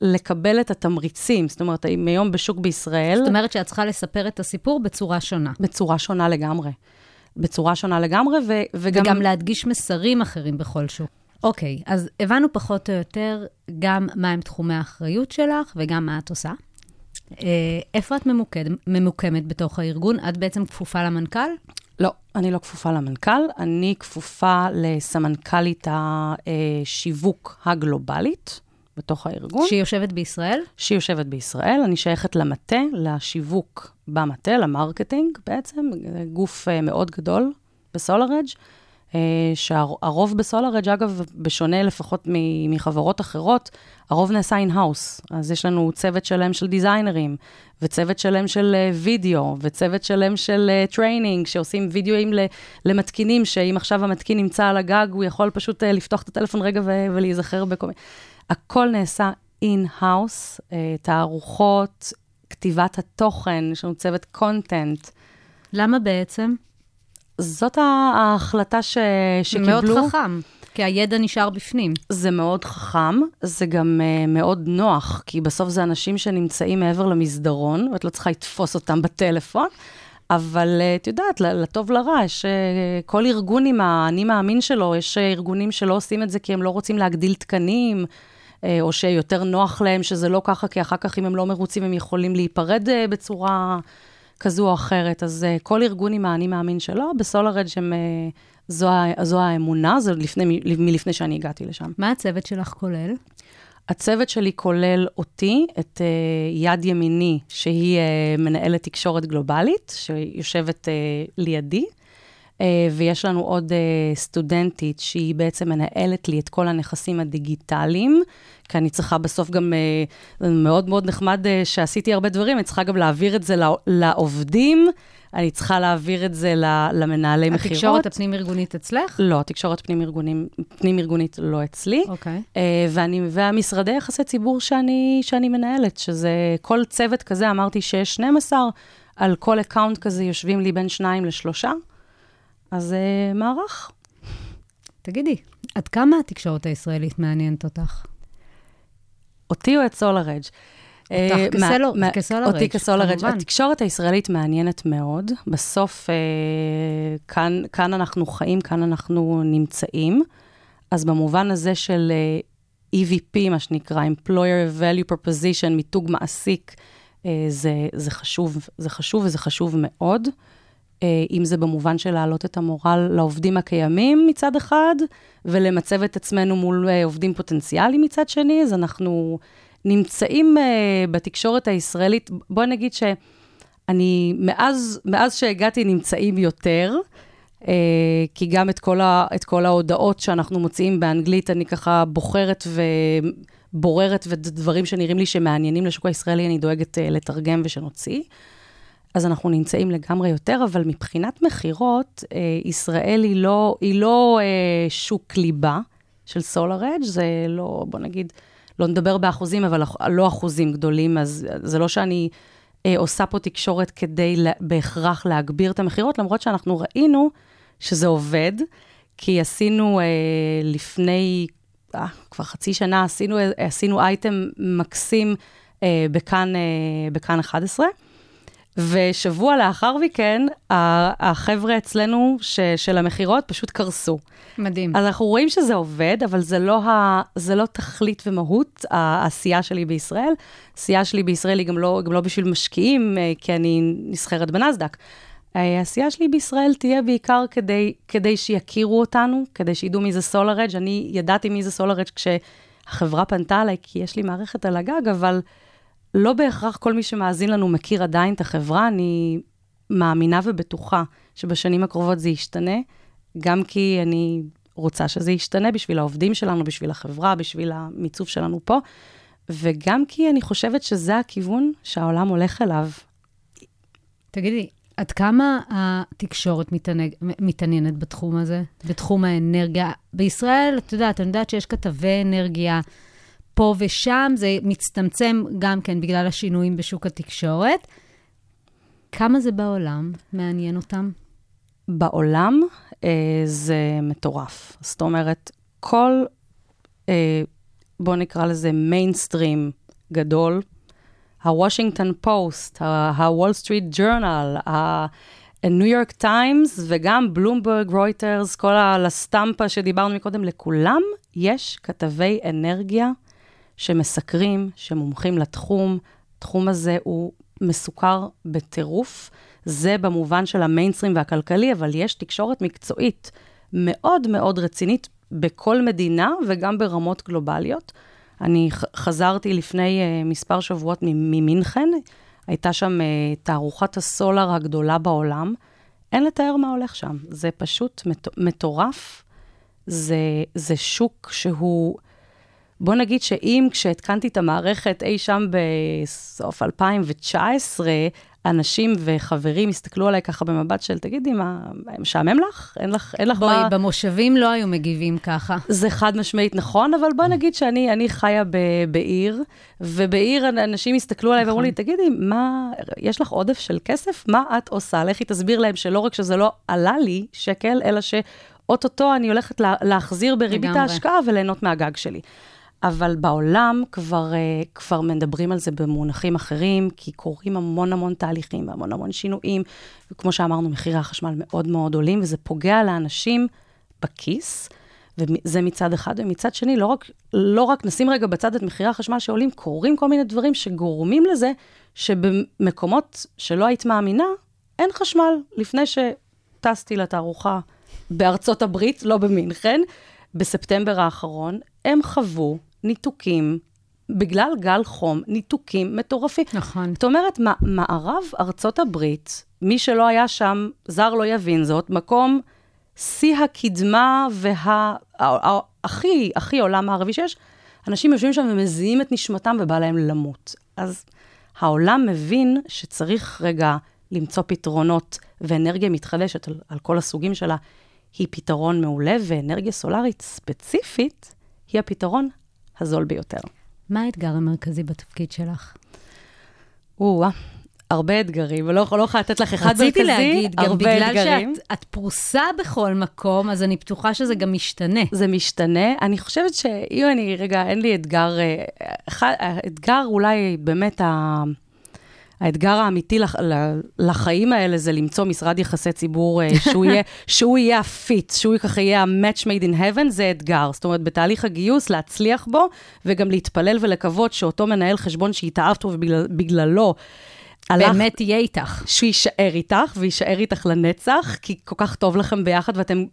לקבל את התמריצים. זאת אומרת, אם היום בשוק בישראל... זאת אומרת שאת צריכה לספר את הסיפור בצורה שונה. בצורה שונה לגמרי. בצורה שונה לגמרי, ו, וגם... וגם להדגיש מסרים אחרים בכל שוק. אוקיי, אז הבנו פחות או יותר גם מהם תחומי האחריות שלך וגם מה את עושה. אה, איפה את ממוקד, ממוקמת בתוך הארגון? את בעצם כפופה למנכ"ל? לא, אני לא כפופה למנכ"ל, אני כפופה לסמנכ"לית השיווק הגלובלית בתוך הארגון, שהיא יושבת בישראל? שהיא יושבת בישראל. אני שייכת למטה, לשיווק במטה, ל marketing בעצם, גוף מאוד גדול ב SolarEdge, שהרוב ב SolarEdge, אגב, בשונה לפחות מחברות אחרות, הרוב נעשה in-house. אז יש לנו צוות שלם של דיזיינרים, וצוות שלם של אה, וידאו, וצוות שלם של training, שעושים וידאוים למתקינים, שאם עכשיו המתקין נמצא על הגג, הוא יכול פשוט אה, לפתוח את הטלפון רגע ולהיזכר בכל מיני... הכל נעשה in-house, תערוכות, כתיבת התוכן, יש לנו צוות content. למה בעצם? זאת ההחלטה ש... שקיבלו. מאוד חכם, כי הידע נשאר בפנים. זה מאוד חכם, זה גם אה, מאוד נוח, כי בסוף זה אנשים שנמצאים מעבר למסדרון, ואת לא צריכה לתפוס אותם בטלפון, אבל אה, את יודעת, לטוב לרע, יש אה, כל ארגון עם האני מאמין שלו, יש ארגונים שלא עושים את זה כי הם לא רוצים להגדיל תקנים, או שיותר נוח להם שזה לא ככה, כי אחר כך אם הם לא מרוצים, הם יכולים להיפרד בצורה כזו או אחרת. אז uh, כל ארגון עם האני מאמין שלו, בסולארג' הם... Uh, זו, זו האמונה, זה לפני, מלפני שאני הגעתי לשם. מה הצוות שלך כולל? הצוות שלי כולל אותי, את uh, יד ימיני, שהיא uh, מנהלת תקשורת גלובלית, שיושבת uh, לידי, ויש לנו עוד uh, סטודנטית שהיא בעצם מנהלת לי את כל הנכסים הדיגיטליים, כי אני צריכה בסוף גם, אה, מאוד מאוד נחמד שעשיתי הרבה דברים, אני צריכה גם להעביר את זה לא, לעובדים. אני צריכה להעביר את זה למנהלי מכירות. התקשורת הפנים-ארגונית אצלך? לא, תקשורת פנים-ארגונים- פנים-ארגונית לא אצלי. אוקיי. אה, ואני, והמשרדי יחסי ציבור שאני, שאני מנהלת, שזה כל צוות כזה, אמרתי שיש 12, על כל account כזה יושבים לי בין שניים לשלושה, אז אה, מערך. תגידי, עד כמה התקשורת הישראלית מעניינת אותך? אותי או את סולארג'? אה, אותך כסלו- מה- אותי כסולארג'. כמובן. התקשורת הישראלית מעניינת מאוד. בסוף, אה, כאן, כאן אנחנו חיים, כאן אנחנו נמצאים. אז במובן הזה של אה, EVP, מה שנקרא, Employer Value Proposition, מיתוג מעסיק, אה, זה, זה חשוב, זה חשוב וזה חשוב מאוד. אה, אם זה במובן של להעלות את המורל לעובדים הקיימים מצד אחד, ולמצב את עצמנו מול אה, עובדים פוטנציאליים מצד שני, אז אנחנו נמצאים אה, בתקשורת הישראלית, בוא נגיד שאני, מאז, מאז שהגעתי נמצאים יותר, אה, כי גם את כל, ה, את כל ההודעות שאנחנו מוציאים באנגלית, אני ככה בוחרת ובוררת, ודברים שנראים לי שמעניינים לשוק הישראלי, אני דואגת אה, לתרגם ושנוציא. אז אנחנו נמצאים לגמרי יותר, אבל מבחינת מכירות, אה, ישראל היא לא, היא לא אה, שוק ליבה של אדג', זה לא, בוא נגיד, לא נדבר באחוזים, אבל לא אחוזים גדולים, אז זה לא שאני אה, עושה פה תקשורת כדי לה, בהכרח להגביר את המכירות, למרות שאנחנו ראינו שזה עובד, כי עשינו אה, לפני, אה, כבר חצי שנה, עשינו, אה, עשינו אייטם מקסים אה, בכאן, אה, בכאן 11. ושבוע לאחר מכן, החבר'ה אצלנו ש, של המכירות פשוט קרסו. מדהים. אז אנחנו רואים שזה עובד, אבל זה לא, ה, זה לא תכלית ומהות העשייה שלי בישראל. העשייה שלי בישראל היא גם לא, גם לא בשביל משקיעים, אה, כי אני נסחרת בנסדק. אה, העשייה שלי בישראל תהיה בעיקר כדי, כדי שיכירו אותנו, כדי שידעו מי זה סולארג'. אני ידעתי מי זה סולארג' כשהחברה פנתה אליי, כי יש לי מערכת על הגג, אבל לא בהכרח כל מי שמאזין לנו מכיר עדיין את החברה. אני מאמינה ובטוחה שבשנים הקרובות זה ישתנה, גם כי אני רוצה שזה ישתנה בשביל העובדים שלנו, בשביל החברה, בשביל המיצוב שלנו פה, וגם כי אני חושבת שזה הכיוון שהעולם הולך אליו. תגידי, עד כמה התקשורת מתענג, מתעניינת בתחום הזה, בתחום האנרגיה? בישראל, את יודעת, אני יודעת שיש כתבי אנרגיה פה ושם, זה מצטמצם גם כן בגלל השינויים בשוק התקשורת. כמה זה בעולם מעניין אותם? בעולם אה, זה מטורף. זאת אומרת, כל, אה, בואו נקרא לזה מיינסטרים גדול, הוושינגטון פוסט, הוול סטריט ג'ורנל, הניו יורק טיימס וגם בלומברג, רויטרס, כל ה La Stampa שדיברנו מקודם, לכולם יש כתבי אנרגיה שמסקרים, שמומחים לתחום. התחום הזה הוא מסוכר בטירוף. זה במובן של המיינסטרים והכלכלי, אבל יש תקשורת מקצועית מאוד מאוד רצינית בכל מדינה וגם ברמות גלובליות. אני חזרתי לפני uh, מספר שבועות ממינכן, הייתה שם uh, תערוכת הסולר הגדולה בעולם. אין לתאר מה הולך שם, זה פשוט מט- מטורף. זה, זה שוק שהוא, בוא נגיד שאם כשהתקנתי את המערכת אי שם בסוף 2019, אנשים וחברים הסתכלו עליי ככה במבט של, תגידי, מה, משעמם לך? אין לך, אין לך בואי, מה... במושבים לא היו מגיבים ככה. זה חד משמעית נכון, אבל בוא נגיד שאני אני חיה ב, בעיר, ובעיר אנשים הסתכלו עליי ואמרו לי, תגידי, מה, יש לך עודף של כסף? מה את עושה? לכי תסביר להם שלא רק שזה לא עלה לי שקל, אלא שאו-טו-טו אני הולכת לה, להחזיר בריבית. ההשקעה וליהנות מהגג שלי. אבל בעולם כבר, uh, כבר מדברים על זה במונחים אחרים, כי קורים המון המון תהליכים והמון המון שינויים, וכמו שאמרנו, מחירי החשמל מאוד מאוד עולים, וזה פוגע לאנשים בכיס, וזה מצד אחד, ומצד שני, לא רק, לא רק נשים רגע בצד את מחירי החשמל שעולים, קורים כל מיני דברים שגורמים לזה שבמקומות שלא היית מאמינה, אין חשמל. לפני שטסתי לתערוכה בארצות הברית, לא במינכן, בספטמבר האחרון, הם חוו ניתוקים, בגלל גל חום, ניתוקים מטורפים. נכון. זאת אומרת, מערב ארצות הברית, מי שלא היה שם, זר לא יבין זאת, מקום שיא הקדמה והכי, הכי עולם הערבי שיש, אנשים יושבים שם ומזיעים את נשמתם ובא להם למות. אז העולם מבין שצריך רגע למצוא פתרונות ואנרגיה מתחדשת על, על כל הסוגים שלה, היא פתרון מעולה, ואנרגיה סולארית ספציפית היא הפתרון הזול ביותר. מה האתגר המרכזי בתפקיד שלך? או-אה, הרבה אתגרים, ולא לא יכולה לתת לך אחד מרכזי, רציתי להגיד, גם הרבה בגלל אתגרים. שאת את פרוסה בכל מקום, אז אני בטוחה שזה גם משתנה. זה משתנה. אני חושבת שאם אני, רגע, אין לי אתגר, אה, אחד, האתגר אולי באמת ה... האתגר האמיתי לח, לחיים האלה זה למצוא משרד יחסי ציבור אה, שהוא יהיה, שהוא יהיה הפיט, שהוא ככה יהיה ה-match made in heaven, זה אתגר. זאת אומרת, בתהליך הגיוס, להצליח בו, וגם להתפלל ולקוות שאותו מנהל חשבון שהתאהבת ובגללו, הלך, באמת יהיה איתך. שהוא יישאר איתך, ויישאר איתך לנצח, כי כל כך טוב לכם ביחד, ואתם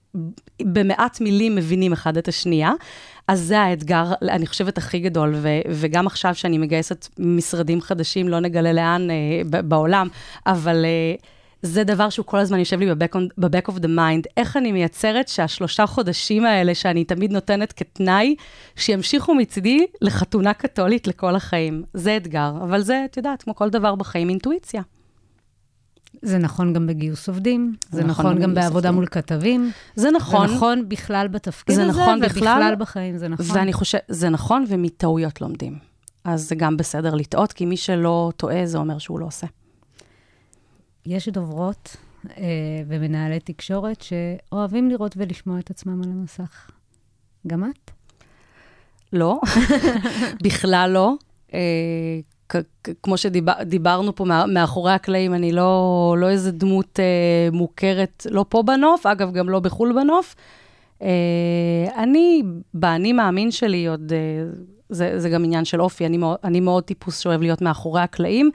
במעט מילים מבינים אחד את השנייה. אז זה האתגר, אני חושבת, הכי גדול, ו- וגם עכשיו שאני מגייסת משרדים חדשים, לא נגלה לאן אה, בעולם, אבל אה, זה דבר שהוא כל הזמן יושב לי בבק, בבק of the mind. איך אני מייצרת שהשלושה חודשים האלה, שאני תמיד נותנת כתנאי, שימשיכו מצידי לחתונה קתולית לכל החיים. זה אתגר, אבל זה, את יודעת, כמו כל דבר בחיים, אינטואיציה. זה נכון גם בגיוס עובדים, זה, זה נכון נכון גם בעבודה עובדים. מול כתבים. זה נכון. זה נכון בכלל בתפקיד זה הזה, נכון בכלל, ובכלל בחיים, זה נכון. ואני חושבת, זה נכון, ומטעויות לומדים. אז זה גם בסדר לטעות, כי מי שלא טועה, זה אומר שהוא לא עושה. יש דוברות אה, ומנהלי תקשורת שאוהבים לראות ולשמוע את עצמם על המסך. גם את? לא, בכלל לא. אה, כמו שדיברנו פה מה- מאחורי הקלעים, אני לא, לא איזה דמות אה, מוכרת, לא פה בנוף, אגב, גם לא בחו"ל בנוף. אה, אני, באני מאמין שלי עוד, אה, זה, זה גם עניין של אופי, אני אני מאוד טיפוס שאוהב להיות מאחורי הקלעים.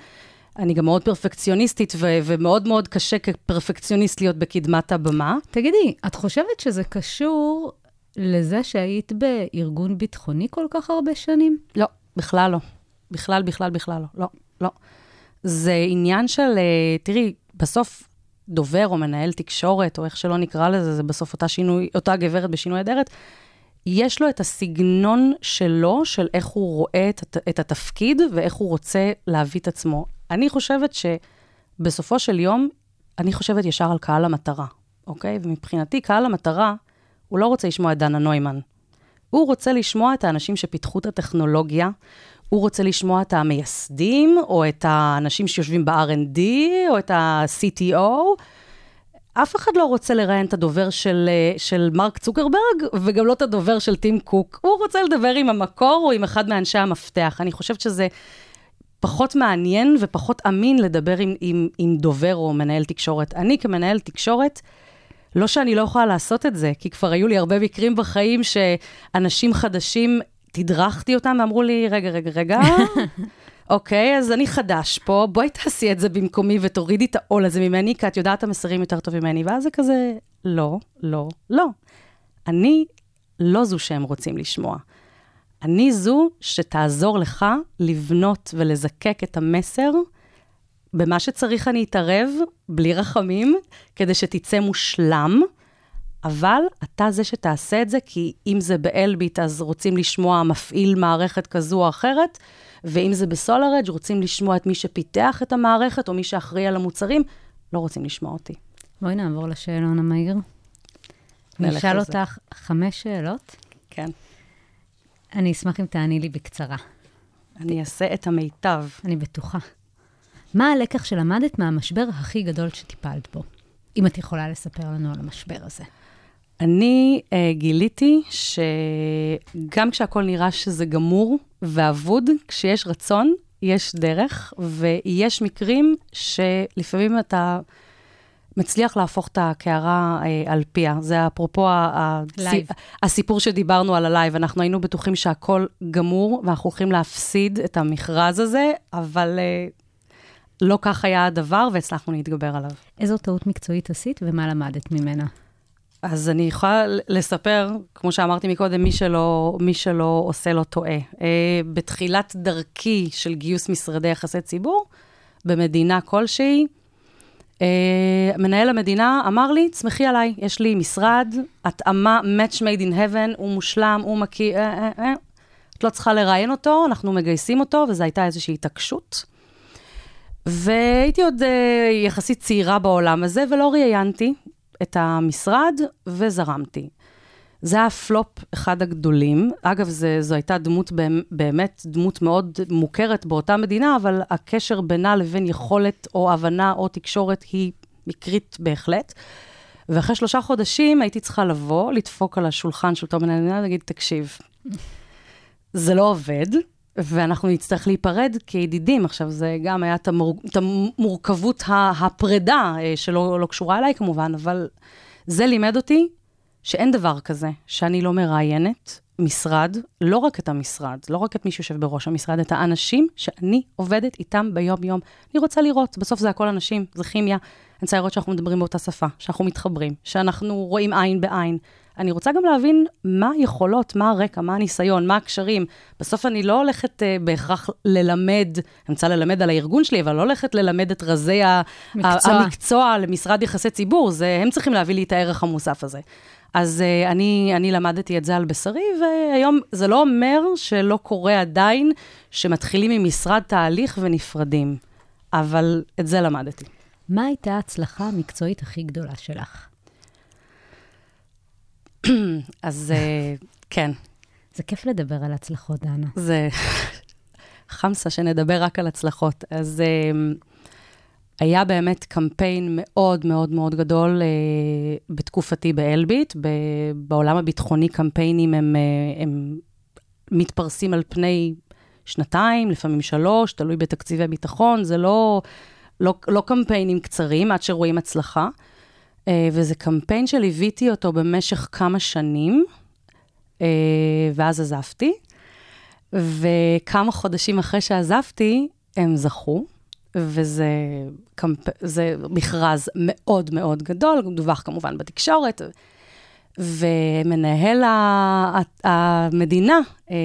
אני גם מאוד פרפקציוניסטית, ו- ומאוד מאוד קשה כפרפקציוניסט להיות בקדמת הבמה. תגידי, את חושבת שזה קשור לזה שהיית בארגון ביטחוני כל כך הרבה שנים? לא, בכלל לא. בכלל, בכלל, בכלל לא. לא, לא. זה עניין של, אה, תראי, בסוף דובר או מנהל תקשורת, או איך שלא נקרא לזה, זה בסוף אותה, שינוי, אותה גברת בשינוי אדרת, יש לו את הסגנון שלו, של איך הוא רואה את, את התפקיד ואיך הוא רוצה להביא את עצמו. אני חושבת שבסופו של יום, אני חושבת ישר על קהל המטרה, אוקיי? ומבחינתי, קהל המטרה, הוא לא רוצה לשמוע את דנה נוימן. הוא רוצה לשמוע את האנשים שפיתחו את הטכנולוגיה, הוא רוצה לשמוע את המייסדים, או את האנשים שיושבים ב-R&D, או את ה-CTO. אף אחד לא רוצה לראיין את הדובר של, אה, של מרק צוקרברג, וגם לא את הדובר של טים קוק. הוא רוצה לדבר עם המקור או עם אחד מאנשי המפתח. אני חושבת שזה פחות מעניין ופחות אמין לדבר עם, עם, עם דובר או מנהל תקשורת. אני כמנהל תקשורת, לא שאני לא יכולה לעשות את זה, כי כבר היו לי הרבה מקרים בחיים שאנשים חדשים, תדרכתי אותם ואמרו לי, רגע, רגע, רגע, אוקיי, אז אני חדש פה, בואי תעשי את זה במקומי ותורידי את העול הזה ממני, כי את יודעת את המסרים יותר טוב ממני. ואז זה כזה, לא, לא, לא. אני לא זו שהם רוצים לשמוע. אני זו שתעזור לך לבנות ולזקק את המסר במה שצריך אני אתערב, בלי רחמים, כדי שתצא מושלם, אבל אתה זה שתעשה את זה, כי אם זה באלביט, אז רוצים לשמוע מפעיל מערכת כזו או אחרת, ואם זה בסולארג' רוצים לשמוע את מי שפיתח את המערכת, או מי שאחראי על המוצרים, לא רוצים לשמוע אותי. בואי נעבור לשאלון המהיר. זה. אותך חמש שאלות. כן. אני אשמח אם תעני לי בקצרה. אני אעשה את המיטב. אני בטוחה. מה הלקח שלמדת מהמשבר הכי גדול שטיפלת בו? אם את יכולה לספר לנו על המשבר הזה. אני uh, גיליתי שגם כשהכול נראה שזה גמור ואבוד, כשיש רצון, יש דרך, ויש מקרים שלפעמים אתה מצליח להפוך את הקערה אה, על פיה. זה אפרופו ה- live. הצי- הסיפור שדיברנו על ה live. אנחנו היינו בטוחים שהכול גמור, ואנחנו הולכים להפסיד את המכרז הזה, אבל אה, לא כך היה הדבר, והצלחנו להתגבר עליו. איזו טעות מקצועית עשית ומה למדת ממנה? אז אני יכולה לספר, כמו שאמרתי מקודם, מי שלא, מי שלא עושה לא טועה. אה, בתחילת דרכי של גיוס משרדי יחסי ציבור, במדינה כלשהי, uh, מנהל המדינה אמר לי, תסמכי עליי, יש לי משרד, התאמה, match made in heaven, הוא מושלם, הוא מכיר, אה, אה, אה. את לא צריכה לראיין אותו, אנחנו מגייסים אותו, וזו הייתה איזושהי התעקשות. והייתי עוד אה, יחסית צעירה בעולם הזה, ולא ראיינתי את המשרד, וזרמתי. זה היה פלופ אחד הגדולים. אגב, זה, זו הייתה דמות, באמת- דמות מאוד מוכרת באותה מדינה, אבל הקשר בינה לבין יכולת או הבנה או תקשורת היא מקרית בהחלט. ואחרי שלושה חודשים הייתי צריכה לבוא, לדפוק על השולחן של אותו מנהל מדינה, ולהגיד, תקשיב, זה לא עובד, ואנחנו נצטרך להיפרד כידידים. עכשיו, זה גם היה את המור... המורכבות הפרידה, אה, שלא לא קשורה אליי כמובן, אבל זה לימד אותי שאין דבר כזה שאני לא מראיינת משרד, לא רק את המשרד, לא רק את מי שיושב בראש המשרד, את האנשים שאני עובדת איתם ביום-יום. אני רוצה לראות, בסוף זה הכל אנשים, זה כימיה. אני רוצה לראות שאנחנו מדברים באותה שפה, שאנחנו מתחברים, שאנחנו רואים עין בעין. אני רוצה גם להבין מה היכולות, מה הרקע, מה הניסיון, מה הקשרים. בסוף אני לא הולכת uh, בהכרח ללמד, אני רוצה ללמד על הארגון שלי, אבל לא הולכת ללמד את רזי מקצוע. המקצוע למשרד יחסי ציבור, זה, הם צריכים להביא לי את הערך המוסף הזה. אז uh, אני, אני למדתי את זה על בשרי, והיום זה לא אומר שלא קורה עדיין שמתחילים ממשרד תהליך ונפרדים, אבל את זה למדתי. מה הייתה ההצלחה המקצועית הכי גדולה שלך? אז uh, כן, זה כיף לדבר על הצלחות, דנה. זה חמסה שנדבר רק על הצלחות. אז um, היה באמת קמפיין מאוד מאוד מאוד גדול uh, בתקופתי באלביט. בעולם הביטחוני קמפיינים הם, הם מתפרסים על פני שנתיים, לפעמים שלוש, תלוי בתקציבי ביטחון, זה לא, לא, לא קמפיינים קצרים עד שרואים הצלחה. Uh, וזה קמפיין שליוויתי אותו במשך כמה שנים, uh, ואז עזבתי. וכמה חודשים אחרי שעזבתי, הם זכו, וזה קמפ... זה מכרז מאוד מאוד גדול, דווח כמובן בתקשורת, ומנהל ה- המדינה אה,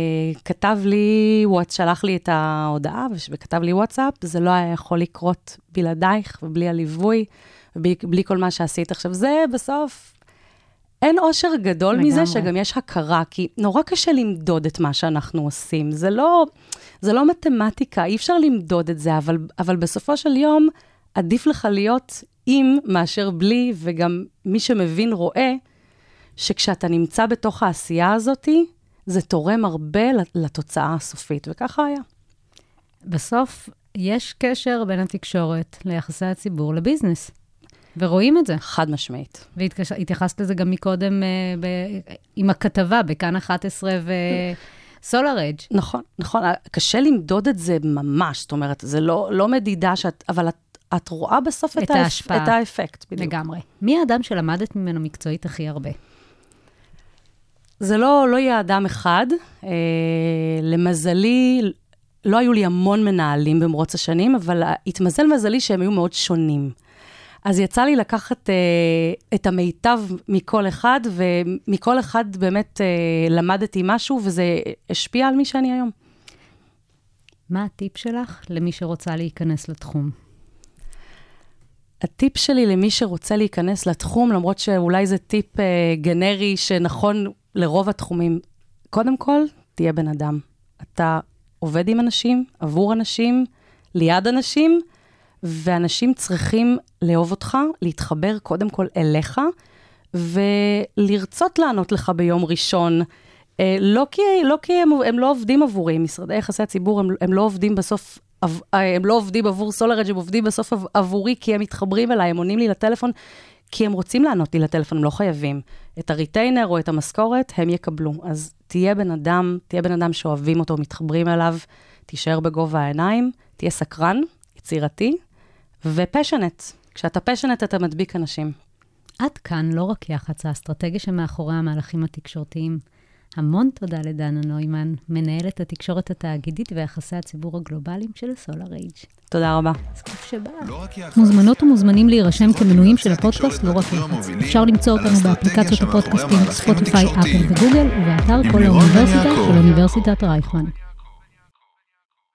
כתב לי, שלח לי את ההודעה וכתב לי וואטסאפ, זה לא היה יכול לקרות בלעדייך ובלי הליווי, ובלי בלי כל מה שעשית. עכשיו, זה בסוף אין אושר גדול לגמרי. מזה שגם יש הכרה, כי נורא קשה למדוד את מה שאנחנו עושים. זה לא, זה לא מתמטיקה, אי אפשר למדוד את זה, אבל, אבל בסופו של יום, עדיף לך להיות עם מאשר בלי, וגם מי שמבין רואה שכשאתה נמצא בתוך העשייה הזאת, זה תורם הרבה לתוצאה הסופית, וככה היה. בסוף, יש קשר בין התקשורת ליחסי הציבור לביזנס, ורואים את זה. חד משמעית. והתייחסת לזה גם מקודם אה, ב- עם הכתבה בכאן 11 וסולאר אג'. נכון, נכון. קשה למדוד את זה ממש, זאת אומרת, זה לא, לא מדידה שאת, אבל את, את רואה בסוף את את, האפ-. את האפקט, בדיוק. לגמרי. מי האדם שלמדת ממנו מקצועית הכי הרבה? זה לא, לא יהיה אדם אחד. אה, למזלי, לא היו לי המון מנהלים במרוץ השנים, אבל התמזל מזלי שהם היו מאוד שונים. אז יצא לי לקחת אה, את המיטב מכל אחד, ומכל אחד באמת אה, למדתי משהו, וזה השפיע על מי שאני היום. מה הטיפ שלך למי שרוצה להיכנס לתחום? הטיפ שלי למי שרוצה להיכנס לתחום, למרות שאולי זה טיפ אה, גנרי שנכון לרוב התחומים, קודם כל, תהיה בן אדם. אתה עובד עם אנשים, עבור אנשים, ליד אנשים, ואנשים צריכים לאהוב אותך, להתחבר קודם כל אליך, ולרצות לענות לך ביום ראשון. אה, לא כי, לא כי הם, הם לא עובדים עבורי, משרדי יחסי הציבור, הם, הם לא עובדים בסוף, אה, הם לא עובדים עבור סולארג', הם עובדים בסוף עב- עבורי, כי הם מתחברים אליי, הם עונים לי לטלפון, כי הם רוצים לענות לי לטלפון, הם לא חייבים. את הריטיינר או את המשכורת, הם יקבלו. אז תהיה בן אדם, תהיה בן אדם שאוהבים אותו, מתחברים אליו, תישאר בגובה העיניים, תהיה סקרן, יצירתי, ופשנט. כשאתה פשנט, אתה מדביק אנשים. עד כאן לא רק יח"צ, האסטרטגיה שמאחורי המהלכים התקשורתיים. המון תודה לדנה נוימן, מנהלת התקשורת התאגידית ויחסי הציבור הגלובליים של סולאר אייג'. תודה רבה. אז כיף שבאת. לא רק יח"צ. מוזמנות ומוזמנים להירשם כמנויים של הפודקאסט, לא רק תקשורת יח"צ. אפשר למצוא אותנו באפליקציות הפודקאסטים ספוטיפיי, אפל. וגוגל, ובאתר כל האוניברסיטה. של אוניברסיטת רייכמן.